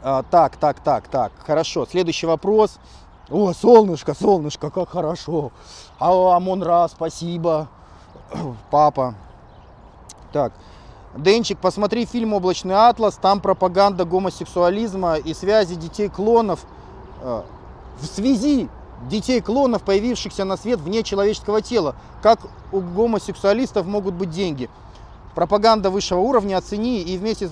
А, так, так, так, так, хорошо. Следующий вопрос. О, солнышко, солнышко, как хорошо. А, Амон-Ра, спасибо. Папа. Так. Денчик, посмотри фильм «Облачный атлас», там пропаганда гомосексуализма и связи детей-клонов э, в связи детей-клонов, появившихся на свет вне человеческого тела. Как у гомосексуалистов могут быть деньги? пропаганда высшего уровня, оцени и вместе с...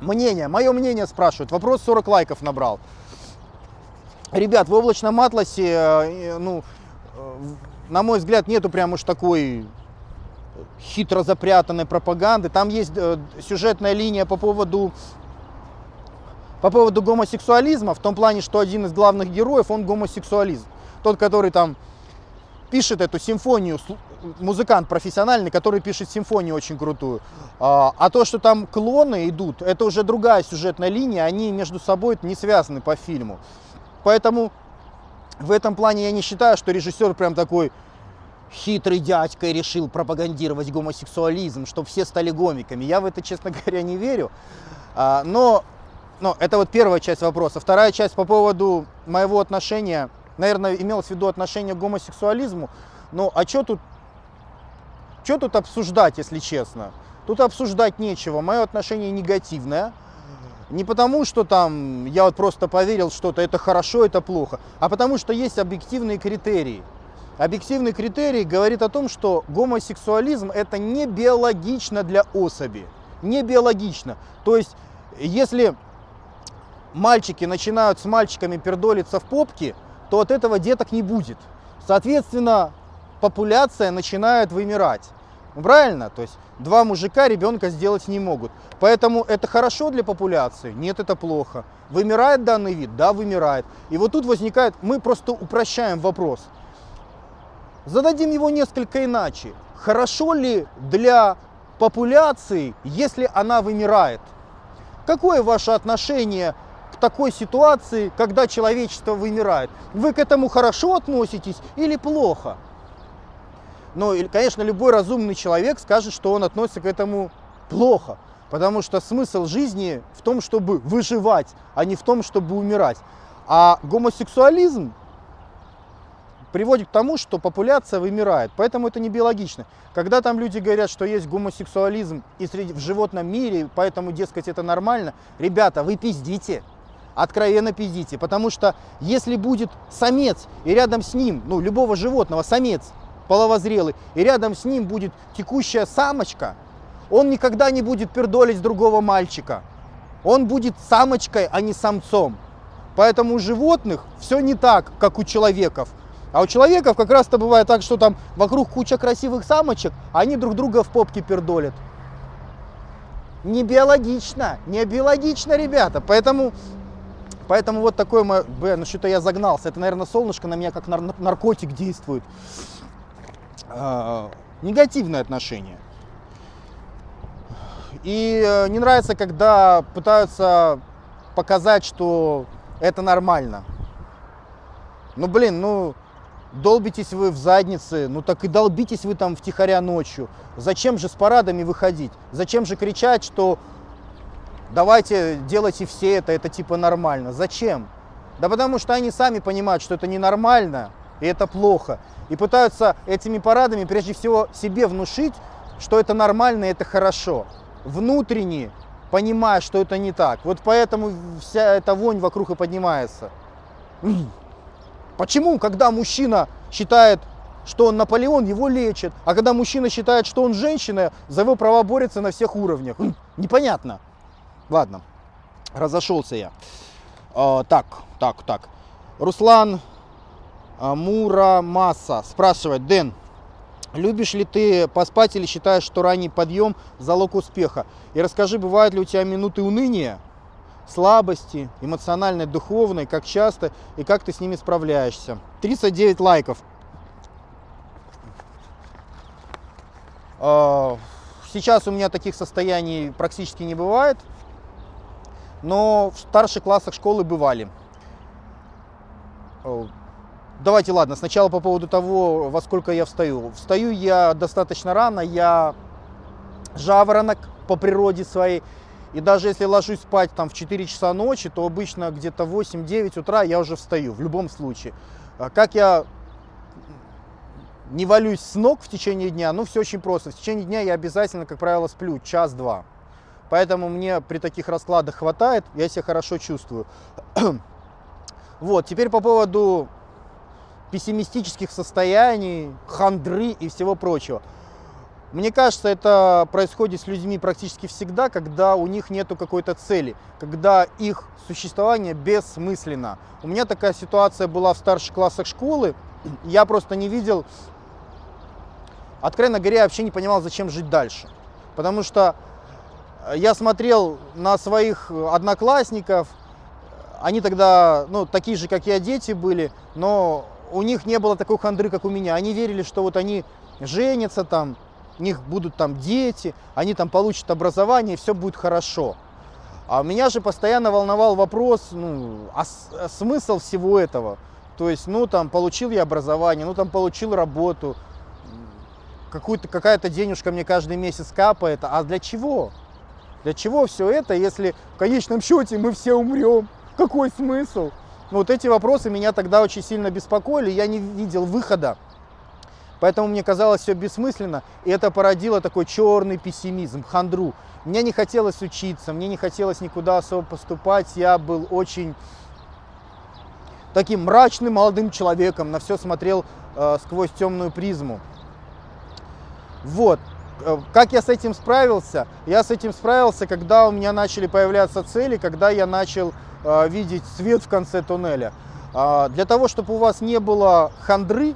Мнение, мое мнение спрашивают. Вопрос 40 лайков набрал. Ребят, в облачном атласе, э, ну, э, на мой взгляд, нету прям уж такой хитро запрятанной пропаганды. Там есть э, сюжетная линия по поводу по поводу гомосексуализма, в том плане, что один из главных героев, он гомосексуалист. Тот, который там пишет эту симфонию, музыкант профессиональный, который пишет симфонию очень крутую. А, а то, что там клоны идут, это уже другая сюжетная линия, они между собой не связаны по фильму. Поэтому в этом плане я не считаю, что режиссер прям такой хитрый дядька и решил пропагандировать гомосексуализм, чтобы все стали гомиками. Я в это, честно говоря, не верю. А, но, но это вот первая часть вопроса. Вторая часть по поводу моего отношения, наверное, имелось в виду отношение к гомосексуализму. Ну, а что тут, что тут обсуждать, если честно? Тут обсуждать нечего. Мое отношение негативное. Не потому, что там я вот просто поверил что-то, это хорошо, это плохо, а потому что есть объективные критерии. Объективный критерий говорит о том, что гомосексуализм это не биологично для особи. Не биологично. То есть, если мальчики начинают с мальчиками пердолиться в попке, то от этого деток не будет. Соответственно, популяция начинает вымирать. Ну, правильно? То есть два мужика ребенка сделать не могут. Поэтому это хорошо для популяции? Нет, это плохо. Вымирает данный вид? Да, вымирает. И вот тут возникает, мы просто упрощаем вопрос. Зададим его несколько иначе. Хорошо ли для популяции, если она вымирает? Какое ваше отношение к такой ситуации, когда человечество вымирает? Вы к этому хорошо относитесь или плохо? Ну, конечно, любой разумный человек скажет, что он относится к этому плохо. Потому что смысл жизни в том, чтобы выживать, а не в том, чтобы умирать. А гомосексуализм приводит к тому, что популяция вымирает. Поэтому это не биологично. Когда там люди говорят, что есть гомосексуализм и среди, в животном мире, поэтому, дескать, это нормально, ребята, вы пиздите. Откровенно пиздите. Потому что если будет самец и рядом с ним, ну, любого животного, самец половозрелый, и рядом с ним будет текущая самочка, он никогда не будет пердолить другого мальчика. Он будет самочкой, а не самцом. Поэтому у животных все не так, как у человеков. А у человеков как раз-то бывает так, что там вокруг куча красивых самочек, а они друг друга в попке пердолят. Не биологично, не биологично, ребята. Поэтому, поэтому вот такой мой... Блин, ну что-то я загнался. Это, наверное, солнышко на меня как нар- наркотик действует. А, негативное отношение. И э, не нравится, когда пытаются показать, что это нормально. Ну, блин, ну, долбитесь вы в заднице, ну так и долбитесь вы там втихаря ночью. Зачем же с парадами выходить? Зачем же кричать, что давайте делайте все это, это типа нормально? Зачем? Да потому что они сами понимают, что это ненормально и это плохо. И пытаются этими парадами прежде всего себе внушить, что это нормально и это хорошо. Внутренне понимая, что это не так. Вот поэтому вся эта вонь вокруг и поднимается. Почему, когда мужчина считает, что он Наполеон, его лечат, а когда мужчина считает, что он женщина, за его права борется на всех уровнях? Непонятно. Ладно, разошелся я. А, так, так, так. Руслан а, Мурамаса спрашивает, Дэн, любишь ли ты поспать или считаешь, что ранний подъем залог успеха? И расскажи, бывают ли у тебя минуты уныния? слабости, эмоциональной, духовной, как часто и как ты с ними справляешься. 39 лайков. А, сейчас у меня таких состояний практически не бывает, но в старших классах школы бывали. Давайте, ладно, сначала по поводу того, во сколько я встаю. Встаю я достаточно рано, я жаворонок по природе своей. И даже если ложусь спать там в 4 часа ночи, то обычно где-то в 8-9 утра я уже встаю, в любом случае. А как я не валюсь с ног в течение дня, ну все очень просто. В течение дня я обязательно, как правило, сплю час-два. Поэтому мне при таких раскладах хватает, я себя хорошо чувствую. вот, теперь по поводу пессимистических состояний, хандры и всего прочего. Мне кажется, это происходит с людьми практически всегда, когда у них нету какой-то цели, когда их существование бессмысленно. У меня такая ситуация была в старших классах школы. Я просто не видел, откровенно говоря, я вообще не понимал, зачем жить дальше. Потому что я смотрел на своих одноклассников, они тогда, ну, такие же, как я, дети были, но у них не было такой хандры, как у меня. Они верили, что вот они женятся там, у них будут там дети, они там получат образование, и все будет хорошо. А меня же постоянно волновал вопрос, ну, а, а смысл всего этого? То есть, ну, там, получил я образование, ну, там, получил работу, какую-то, какая-то денежка мне каждый месяц капает, а для чего? Для чего все это, если в конечном счете мы все умрем? Какой смысл? Вот эти вопросы меня тогда очень сильно беспокоили, я не видел выхода Поэтому мне казалось все бессмысленно, и это породило такой черный пессимизм, хандру. Мне не хотелось учиться, мне не хотелось никуда особо поступать, я был очень таким мрачным молодым человеком, на все смотрел э, сквозь темную призму. Вот. Э, как я с этим справился? Я с этим справился, когда у меня начали появляться цели, когда я начал э, видеть свет в конце туннеля. Э, для того, чтобы у вас не было хандры,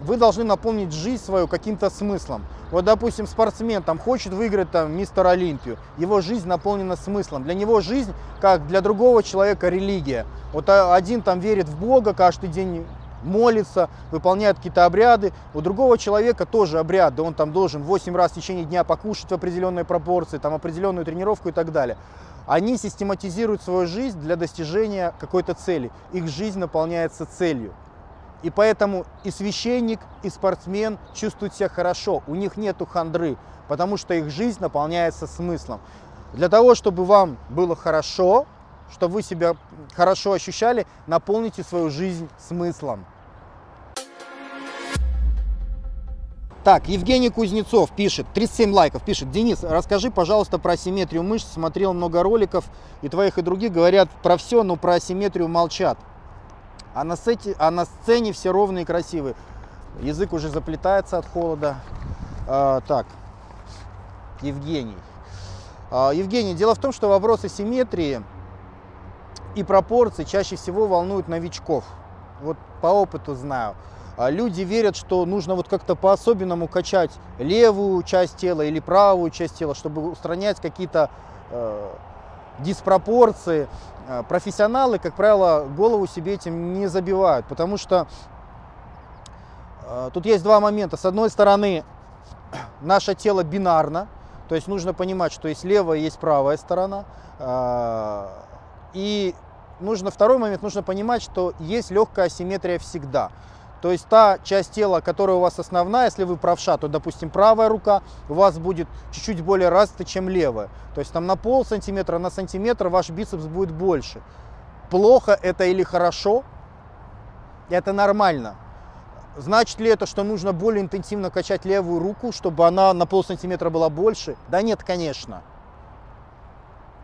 вы должны наполнить жизнь свою каким-то смыслом. Вот, допустим, спортсмен там хочет выиграть там мистер Олимпию, его жизнь наполнена смыслом. Для него жизнь, как для другого человека, религия. Вот один там верит в Бога, каждый день молится, выполняет какие-то обряды. У другого человека тоже обряд, он там должен 8 раз в течение дня покушать в определенной пропорции, там определенную тренировку и так далее. Они систематизируют свою жизнь для достижения какой-то цели. Их жизнь наполняется целью. И поэтому и священник, и спортсмен чувствуют себя хорошо, у них нету хандры, потому что их жизнь наполняется смыслом. Для того, чтобы вам было хорошо, чтобы вы себя хорошо ощущали, наполните свою жизнь смыслом. Так, Евгений Кузнецов пишет, 37 лайков, пишет, Денис, расскажи, пожалуйста, про асимметрию мышц, смотрел много роликов, и твоих, и других говорят про все, но про асимметрию молчат. А на, сцене, а на сцене все ровные и красивые. Язык уже заплетается от холода. А, так, Евгений. А, Евгений, дело в том, что вопросы симметрии и пропорций чаще всего волнуют новичков. Вот по опыту знаю. А люди верят, что нужно вот как-то по-особенному качать левую часть тела или правую часть тела, чтобы устранять какие-то э, диспропорции. Э, профессионалы, как правило, голову себе этим не забивают, потому что э, тут есть два момента. С одной стороны, наше тело бинарно, то есть нужно понимать, что есть левая, есть правая сторона. Э, и нужно второй момент, нужно понимать, что есть легкая асимметрия всегда. То есть та часть тела, которая у вас основная, если вы правша, то, допустим, правая рука у вас будет чуть-чуть более развита, чем левая. То есть там на пол сантиметра, на сантиметр ваш бицепс будет больше. Плохо это или хорошо? Это нормально. Значит ли это, что нужно более интенсивно качать левую руку, чтобы она на пол сантиметра была больше? Да нет, конечно.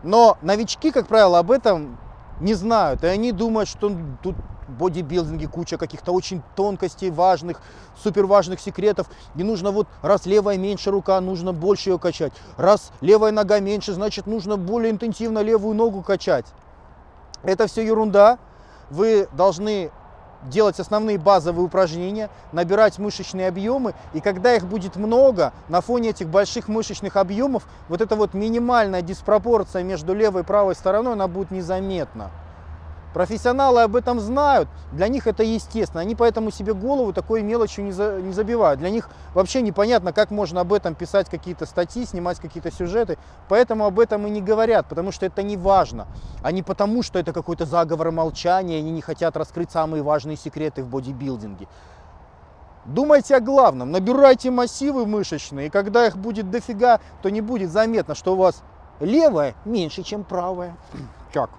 Но новички, как правило, об этом не знают. И они думают, что тут бодибилдинге куча каких-то очень тонкостей, важных, супер важных секретов. Не нужно вот, раз левая меньше рука, нужно больше ее качать. Раз левая нога меньше, значит нужно более интенсивно левую ногу качать. Это все ерунда. Вы должны делать основные базовые упражнения, набирать мышечные объемы, и когда их будет много, на фоне этих больших мышечных объемов, вот эта вот минимальная диспропорция между левой и правой стороной, она будет незаметна. Профессионалы об этом знают, для них это естественно, они поэтому себе голову такой мелочью не, за, не забивают. Для них вообще непонятно, как можно об этом писать какие-то статьи, снимать какие-то сюжеты, поэтому об этом и не говорят, потому что это не важно, а не потому, что это какой-то заговор молчания, они не хотят раскрыть самые важные секреты в бодибилдинге. Думайте о главном, набирайте массивы мышечные, и когда их будет дофига, то не будет заметно, что у вас левая меньше, чем правая. Как?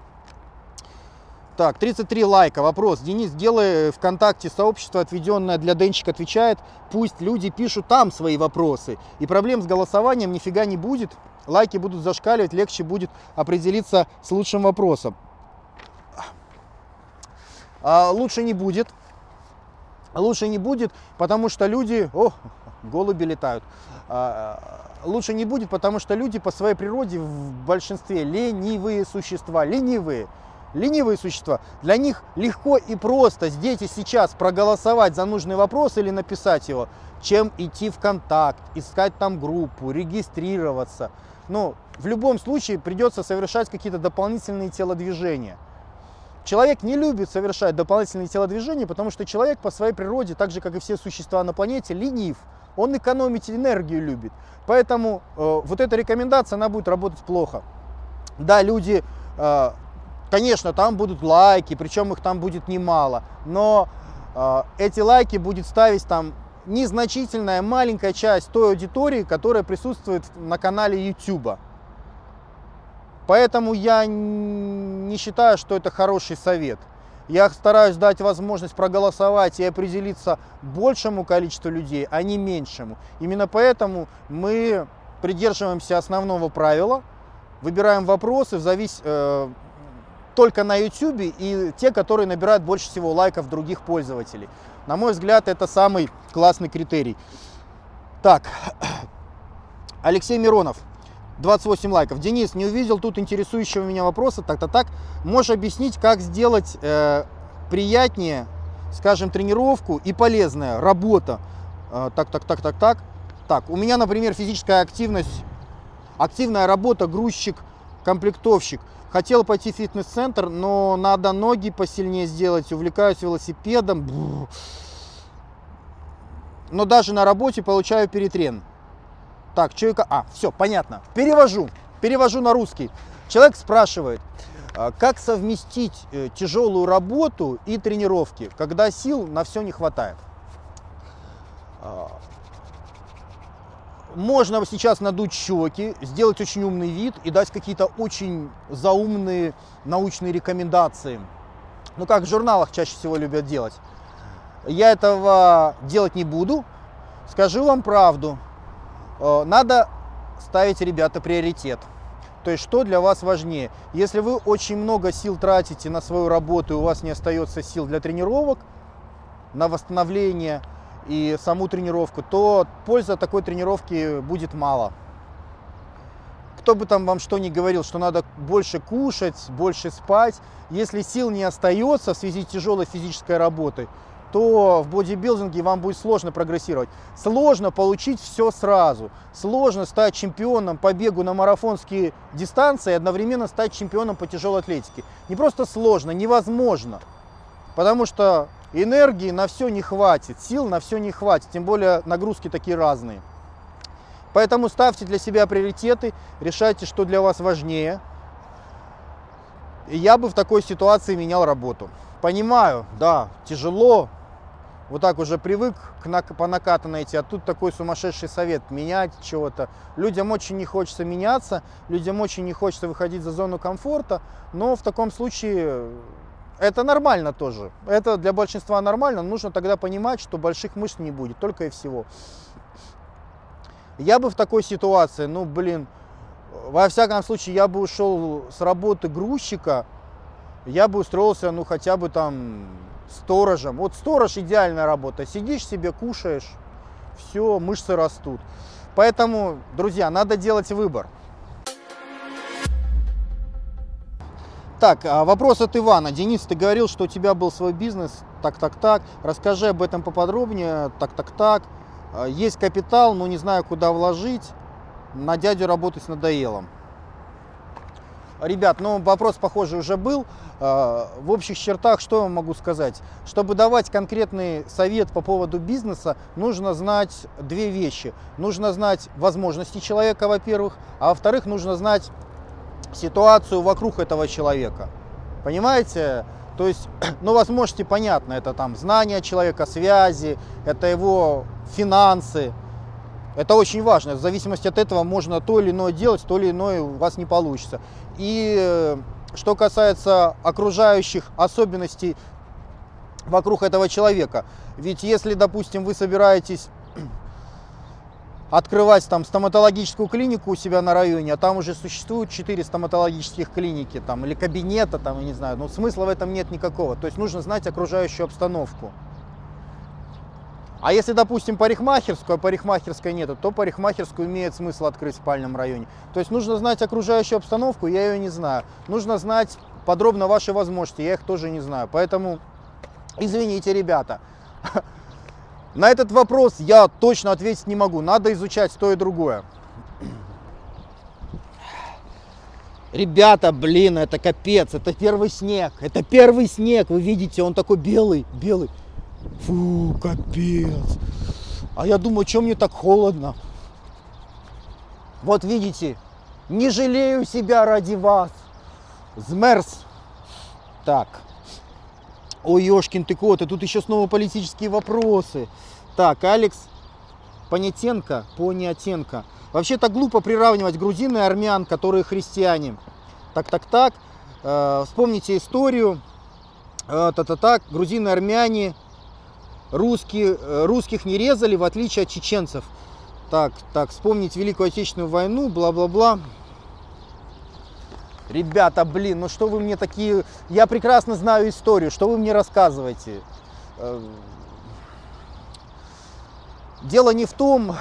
Так, 33 лайка. Вопрос. Денис, делай ВКонтакте сообщество, отведенное для Денчик отвечает. Пусть люди пишут там свои вопросы. И проблем с голосованием нифига не будет. Лайки будут зашкаливать, легче будет определиться с лучшим вопросом. А, лучше не будет. лучше не будет, потому что люди... О, голуби летают. А, лучше не будет, потому что люди по своей природе в большинстве ленивые существа. Ленивые. Ленивые существа. Для них легко и просто здесь и сейчас проголосовать за нужный вопрос или написать его, чем идти в контакт, искать там группу, регистрироваться. Ну, в любом случае придется совершать какие-то дополнительные телодвижения. Человек не любит совершать дополнительные телодвижения, потому что человек по своей природе, так же как и все существа на планете, ленив. Он экономить энергию любит. Поэтому э, вот эта рекомендация, она будет работать плохо. Да, люди, э, конечно, там будут лайки, причем их там будет немало, но э, эти лайки будет ставить там незначительная маленькая часть той аудитории, которая присутствует на канале YouTube. Поэтому я не считаю, что это хороший совет. Я стараюсь дать возможность проголосовать и определиться большему количеству людей, а не меньшему. Именно поэтому мы придерживаемся основного правила, выбираем вопросы в завис... только на YouTube и те, которые набирают больше всего лайков других пользователей. На мой взгляд, это самый классный критерий. Так, Алексей Миронов. 28 лайков. Денис, не увидел тут интересующего меня вопроса, так-то так. Можешь объяснить, как сделать э, приятнее, скажем, тренировку и полезная работа? Э, так, так, так, так, так. Так, у меня, например, физическая активность, активная работа, грузчик, комплектовщик. Хотел пойти в фитнес-центр, но надо ноги посильнее сделать, увлекаюсь велосипедом. Но даже на работе получаю перетрен. Так, человека... А, все, понятно. Перевожу. Перевожу на русский. Человек спрашивает, а, как совместить э, тяжелую работу и тренировки, когда сил на все не хватает. Можно сейчас надуть щеки, сделать очень умный вид и дать какие-то очень заумные научные рекомендации. Ну, как в журналах чаще всего любят делать. Я этого делать не буду. Скажу вам правду. Э, надо ставить, ребята, приоритет. То есть, что для вас важнее? Если вы очень много сил тратите на свою работу, и у вас не остается сил для тренировок, на восстановление и саму тренировку, то польза такой тренировки будет мало. Кто бы там вам что ни говорил, что надо больше кушать, больше спать, если сил не остается в связи с тяжелой физической работой, то в бодибилдинге вам будет сложно прогрессировать. Сложно получить все сразу. Сложно стать чемпионом по бегу на марафонские дистанции и одновременно стать чемпионом по тяжелой атлетике. Не просто сложно, невозможно. Потому что энергии на все не хватит, сил на все не хватит, тем более нагрузки такие разные. Поэтому ставьте для себя приоритеты, решайте, что для вас важнее. И я бы в такой ситуации менял работу. Понимаю, да, тяжело, вот так уже привык к, по накатанной идти, а тут такой сумасшедший совет менять чего-то. Людям очень не хочется меняться, людям очень не хочется выходить за зону комфорта, но в таком случае это нормально тоже. Это для большинства нормально, нужно тогда понимать, что больших мышц не будет, только и всего. Я бы в такой ситуации, ну блин, во всяком случае, я бы ушел с работы грузчика, я бы устроился, ну хотя бы там сторожем. Вот сторож идеальная работа. Сидишь себе, кушаешь, все, мышцы растут. Поэтому, друзья, надо делать выбор. Так, а вопрос от Ивана. Денис, ты говорил, что у тебя был свой бизнес, так, так, так. Расскажи об этом поподробнее, так, так, так. А, есть капитал, но не знаю, куда вложить. На дядю работать надоело. Ребят, ну вопрос, похоже, уже был. А, в общих чертах что я могу сказать? Чтобы давать конкретный совет по поводу бизнеса, нужно знать две вещи. Нужно знать возможности человека, во-первых, а во-вторых, нужно знать ситуацию вокруг этого человека. Понимаете? То есть, ну, возможности понятно, это там знания человека, связи, это его финансы, это очень важно. В зависимости от этого можно то или иное делать, то или иное у вас не получится. И э, что касается окружающих особенностей вокруг этого человека. Ведь если, допустим, вы собираетесь открывать там стоматологическую клинику у себя на районе, а там уже существуют 4 стоматологических клиники там, или кабинета, там, я не знаю, но смысла в этом нет никакого. То есть нужно знать окружающую обстановку. А если, допустим, парикмахерскую, а парикмахерской нету, то парикмахерскую имеет смысл открыть в спальном районе. То есть нужно знать окружающую обстановку, я ее не знаю. Нужно знать подробно ваши возможности, я их тоже не знаю. Поэтому, извините, ребята, на этот вопрос я точно ответить не могу. Надо изучать то и другое. Ребята, блин, это капец, это первый снег, это первый снег, вы видите, он такой белый, белый. Фу, капец. А я думаю, что мне так холодно? Вот видите, не жалею себя ради вас. Змерз. Так. Ой, ёшкин ты кот, и тут еще снова политические вопросы. Так, Алекс Понятенко, Понятенко. Вообще так глупо приравнивать грузин и армян, которые христиане. Так, так, так. Э, вспомните историю. Э, та-та-так, грузины, армяне, русские, э, русских не резали, в отличие от чеченцев. Так, так, вспомнить Великую Отечественную войну, бла-бла-бла. Ребята, блин, ну что вы мне такие... Я прекрасно знаю историю, что вы мне рассказываете? Э, дело не в том,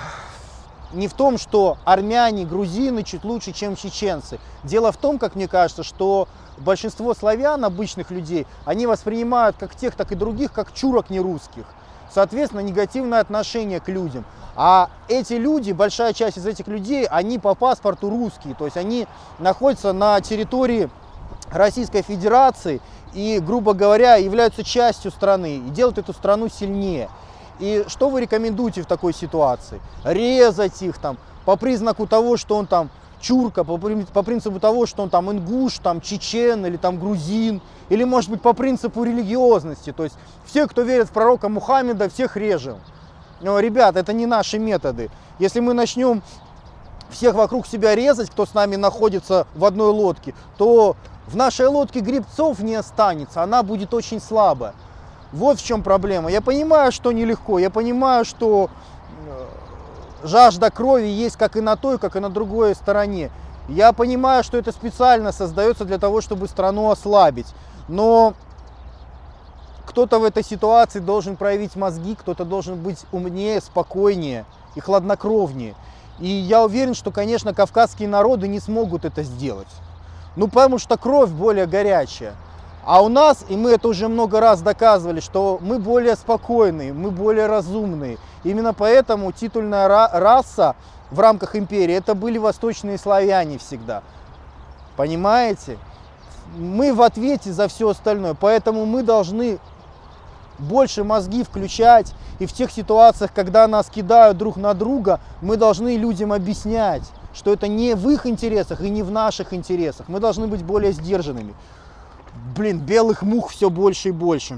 не в том, что армяне, грузины чуть лучше, чем чеченцы. Дело в том, как мне кажется, что большинство славян, обычных людей, они воспринимают как тех, так и других, как чурок нерусских. Соответственно, негативное отношение к людям. А эти люди, большая часть из этих людей, они по паспорту русские. То есть они находятся на территории Российской Федерации и, грубо говоря, являются частью страны и делают эту страну сильнее. И что вы рекомендуете в такой ситуации? Резать их там по признаку того, что он там чурка, по, по принципу того, что он там ингуш, там чечен или там грузин, или может быть по принципу религиозности. То есть все, кто верит в пророка Мухаммеда, всех режем. Но, ребят, это не наши методы. Если мы начнем всех вокруг себя резать, кто с нами находится в одной лодке, то в нашей лодке грибцов не останется, она будет очень слабая. Вот в чем проблема. Я понимаю, что нелегко, я понимаю, что э, жажда крови есть как и на той, как и на другой стороне. Я понимаю, что это специально создается для того, чтобы страну ослабить. Но кто-то в этой ситуации должен проявить мозги, кто-то должен быть умнее, спокойнее и хладнокровнее. И я уверен, что, конечно, кавказские народы не смогут это сделать. Ну, потому что кровь более горячая. А у нас, и мы это уже много раз доказывали, что мы более спокойные, мы более разумные. Именно поэтому титульная раса в рамках империи это были восточные славяне всегда. Понимаете? Мы в ответе за все остальное, поэтому мы должны больше мозги включать. И в тех ситуациях, когда нас кидают друг на друга, мы должны людям объяснять, что это не в их интересах и не в наших интересах. Мы должны быть более сдержанными блин, белых мух все больше и больше.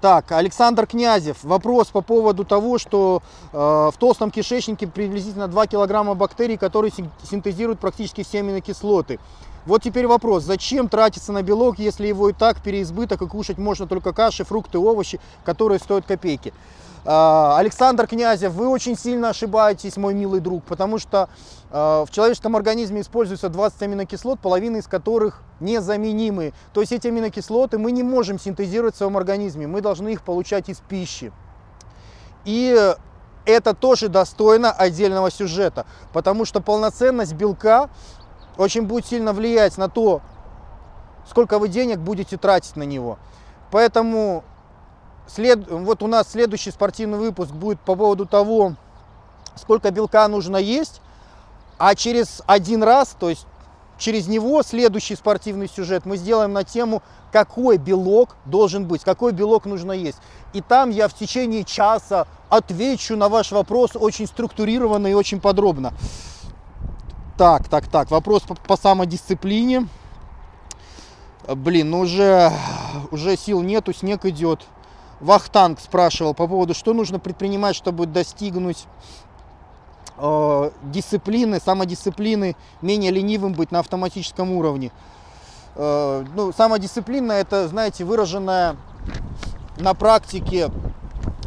Так, Александр Князев. Вопрос по поводу того, что э, в толстом кишечнике приблизительно 2 килограмма бактерий, которые синтезируют практически все аминокислоты. Вот теперь вопрос, зачем тратиться на белок, если его и так переизбыток и кушать можно только каши, фрукты, овощи, которые стоят копейки? А, Александр Князев, вы очень сильно ошибаетесь, мой милый друг, потому что а, в человеческом организме используется 20 аминокислот, половина из которых незаменимые. То есть эти аминокислоты мы не можем синтезировать в своем организме, мы должны их получать из пищи. И это тоже достойно отдельного сюжета, потому что полноценность белка очень будет сильно влиять на то, сколько вы денег будете тратить на него. Поэтому след, вот у нас следующий спортивный выпуск будет по поводу того, сколько белка нужно есть, а через один раз, то есть через него следующий спортивный сюжет мы сделаем на тему, какой белок должен быть, какой белок нужно есть. И там я в течение часа отвечу на ваш вопрос очень структурированно и очень подробно. Так, так, так, вопрос по, по самодисциплине. Блин, ну уже, уже сил нету, снег идет. Вахтанг спрашивал по поводу, что нужно предпринимать, чтобы достигнуть э, дисциплины, самодисциплины, менее ленивым быть на автоматическом уровне. Э, ну, самодисциплина это, знаете, выраженное на практике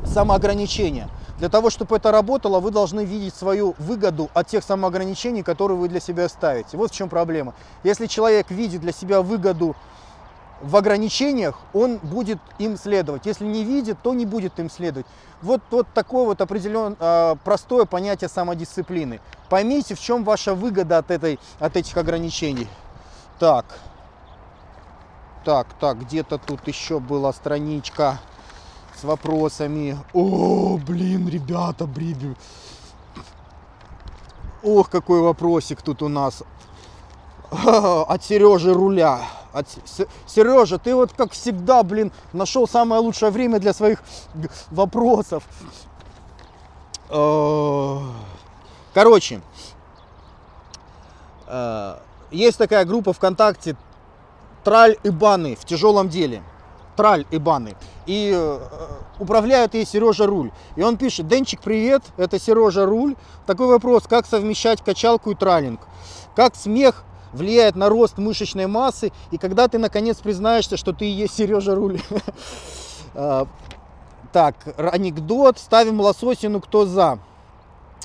самоограничение. Для того, чтобы это работало, вы должны видеть свою выгоду от тех самоограничений, которые вы для себя ставите. Вот в чем проблема. Если человек видит для себя выгоду в ограничениях, он будет им следовать. Если не видит, то не будет им следовать. Вот, вот такое вот определенное э, простое понятие самодисциплины. Поймите, в чем ваша выгода от, этой, от этих ограничений. Так, так, так, где-то тут еще была страничка с вопросами. О, блин, ребята, блин. Ох, какой вопросик тут у нас. От Сережи руля. От... Сережа, ты вот как всегда, блин, нашел самое лучшее время для своих вопросов. Э, короче, э, есть такая группа ВКонтакте Траль и Баны в тяжелом деле. Траль и Баны. И э, управляет ей Сережа Руль. И он пишет, Денчик, привет, это Сережа Руль. Такой вопрос, как совмещать качалку и тралинг? Как смех влияет на рост мышечной массы, и когда ты наконец признаешься, что ты и есть Сережа Руль. А, так, анекдот, ставим лососину, кто за.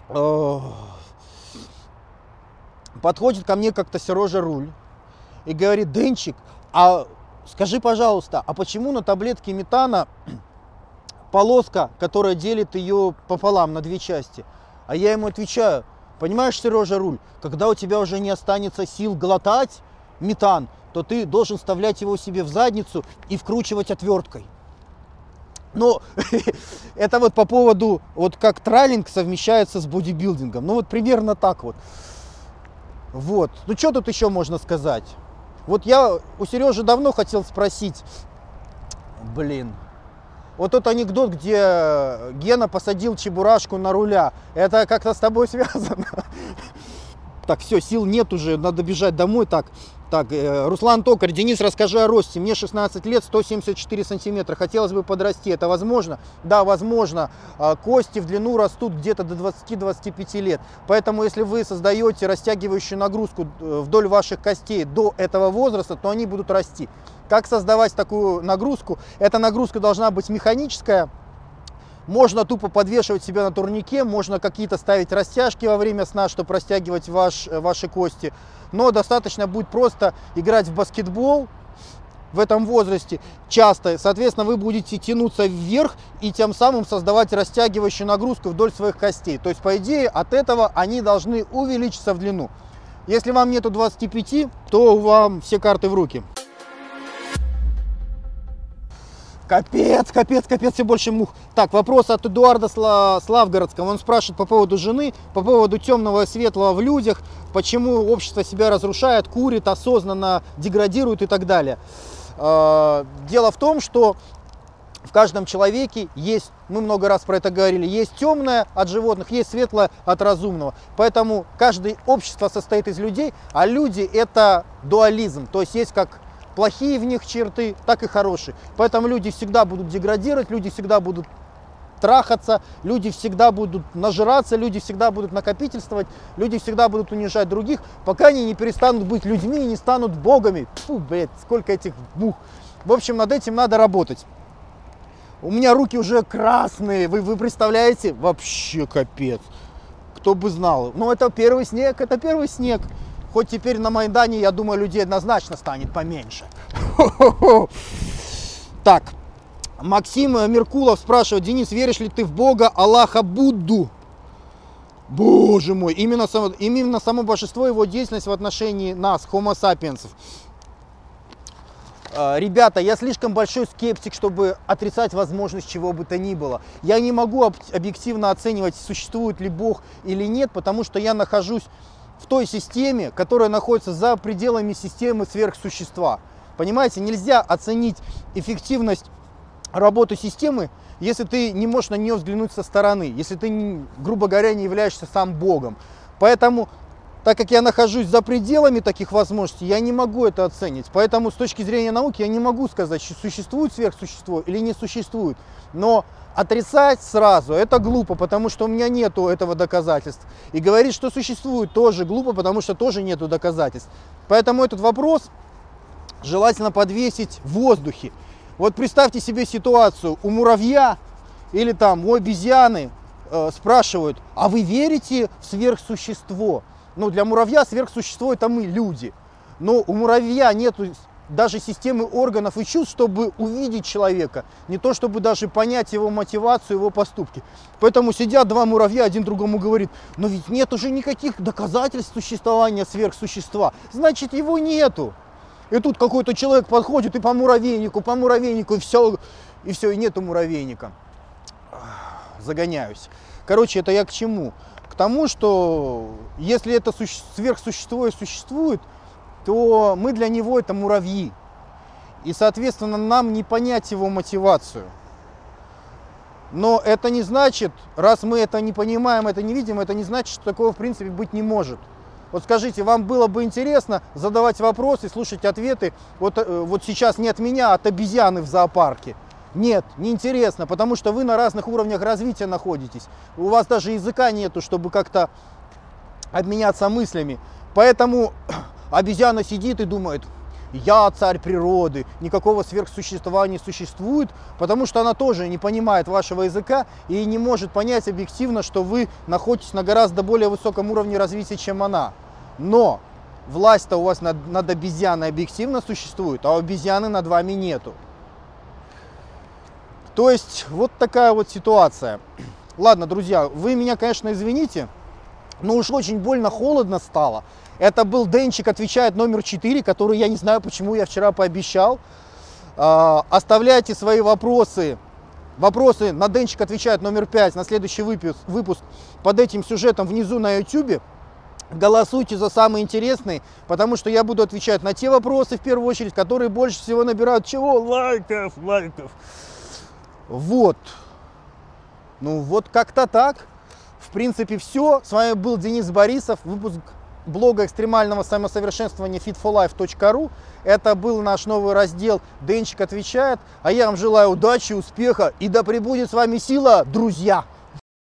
А, подходит ко мне как-то Сережа Руль и говорит, Денчик, а скажи, пожалуйста, а почему на таблетке метана полоска, которая делит ее пополам на две части? А я ему отвечаю, Понимаешь, Сережа Руль, когда у тебя уже не останется сил глотать метан, то ты должен вставлять его себе в задницу и вкручивать отверткой. Но это вот по поводу, вот как тралинг совмещается с бодибилдингом. Ну вот примерно так вот. Вот. Ну что тут еще можно сказать? Вот я у Сережи давно хотел спросить, блин, вот тот анекдот, где Гена посадил Чебурашку на руля, это как-то с тобой связано? Так, все, сил нет уже, надо бежать домой. Так, так, э, Руслан Токарь, Денис, расскажи о росте. Мне 16 лет, 174 сантиметра. Хотелось бы подрасти. Это возможно? Да, возможно. А, кости в длину растут где-то до 20-25 лет. Поэтому, если вы создаете растягивающую нагрузку э, вдоль ваших костей до этого возраста, то они будут расти. Как создавать такую нагрузку? Эта нагрузка должна быть механическая. Можно тупо подвешивать себя на турнике, можно какие-то ставить растяжки во время сна, чтобы растягивать ваш, ваши кости. Но достаточно будет просто играть в баскетбол, в этом возрасте часто, соответственно, вы будете тянуться вверх и тем самым создавать растягивающую нагрузку вдоль своих костей. То есть, по идее, от этого они должны увеличиться в длину. Если вам нету 25, то вам все карты в руки. Капец, капец, капец, все больше мух. Так, вопрос от Эдуарда Славгородского. Он спрашивает по поводу жены, по поводу темного и светлого в людях, почему общество себя разрушает, курит, осознанно деградирует и так далее. А, дело в том, что в каждом человеке есть, мы много раз про это говорили, есть темное от животных, есть светлое от разумного. Поэтому каждое общество состоит из людей, а люди это дуализм. То есть есть как плохие в них черты, так и хорошие. Поэтому люди всегда будут деградировать, люди всегда будут трахаться, люди всегда будут нажираться, люди всегда будут накопительствовать, люди всегда будут унижать других, пока они не перестанут быть людьми и не станут богами. Фу, блядь, сколько этих бух. В общем, над этим надо работать. У меня руки уже красные, вы, вы представляете? Вообще капец. Кто бы знал. Ну, это первый снег, это первый снег. Хоть теперь на Майдане, я думаю, людей однозначно станет поменьше. Так, Максим Меркулов спрашивает, Денис, веришь ли ты в Бога, Аллаха, Будду? Боже мой, именно само, именно само божество, его деятельность в отношении нас, homo sapiens. А, ребята, я слишком большой скептик, чтобы отрицать возможность чего бы то ни было. Я не могу объективно оценивать, существует ли Бог или нет, потому что я нахожусь в той системе, которая находится за пределами системы сверхсущества. Понимаете, нельзя оценить эффективность работы системы, если ты не можешь на нее взглянуть со стороны, если ты, грубо говоря, не являешься сам Богом. Поэтому, так как я нахожусь за пределами таких возможностей, я не могу это оценить. Поэтому с точки зрения науки я не могу сказать, существует сверхсущество или не существует. Но Отрицать сразу это глупо, потому что у меня нету этого доказательств. И говорить, что существует, тоже глупо, потому что тоже нету доказательств. Поэтому этот вопрос желательно подвесить в воздухе. Вот представьте себе ситуацию, у муравья или там у обезьяны э, спрашивают, а вы верите в сверхсущество? Ну, для муравья сверхсущество это мы, люди. Но у муравья нету даже системы органов и чувств, чтобы увидеть человека, не то чтобы даже понять его мотивацию, его поступки. Поэтому сидят два муравья, один другому говорит, но ведь нет уже никаких доказательств существования сверхсущества, значит его нету. И тут какой-то человек подходит и по муравейнику, по муравейнику, и все, и все, и нету муравейника. Загоняюсь. Короче, это я к чему? К тому, что если это сверхсущество и существует, то мы для него это муравьи. И, соответственно, нам не понять его мотивацию. Но это не значит, раз мы это не понимаем, это не видим, это не значит, что такого в принципе быть не может. Вот скажите, вам было бы интересно задавать вопросы, слушать ответы вот, э, вот сейчас не от меня, а от обезьяны в зоопарке? Нет, неинтересно, потому что вы на разных уровнях развития находитесь. У вас даже языка нету, чтобы как-то обменяться мыслями. Поэтому обезьяна сидит и думает, я царь природы, никакого сверхсущества не существует, потому что она тоже не понимает вашего языка и не может понять объективно, что вы находитесь на гораздо более высоком уровне развития, чем она. Но власть-то у вас над, над обезьяной объективно существует, а у обезьяны над вами нету. То есть вот такая вот ситуация. Ладно, друзья, вы меня, конечно, извините, но уж очень больно холодно стало. Это был Денчик отвечает номер 4, который я не знаю, почему я вчера пообещал. А, оставляйте свои вопросы. Вопросы на Денчик отвечает номер 5 на следующий выпуск, выпуск под этим сюжетом внизу на YouTube. Голосуйте за самые интересные, потому что я буду отвечать на те вопросы, в первую очередь, которые больше всего набирают чего? Лайков, лайков. Вот. Ну вот как-то так. В принципе, все. С вами был Денис Борисов, выпуск блога экстремального самосовершенствования fitforlife.ru. Это был наш новый раздел «Денчик отвечает». А я вам желаю удачи, успеха и да пребудет с вами сила, друзья!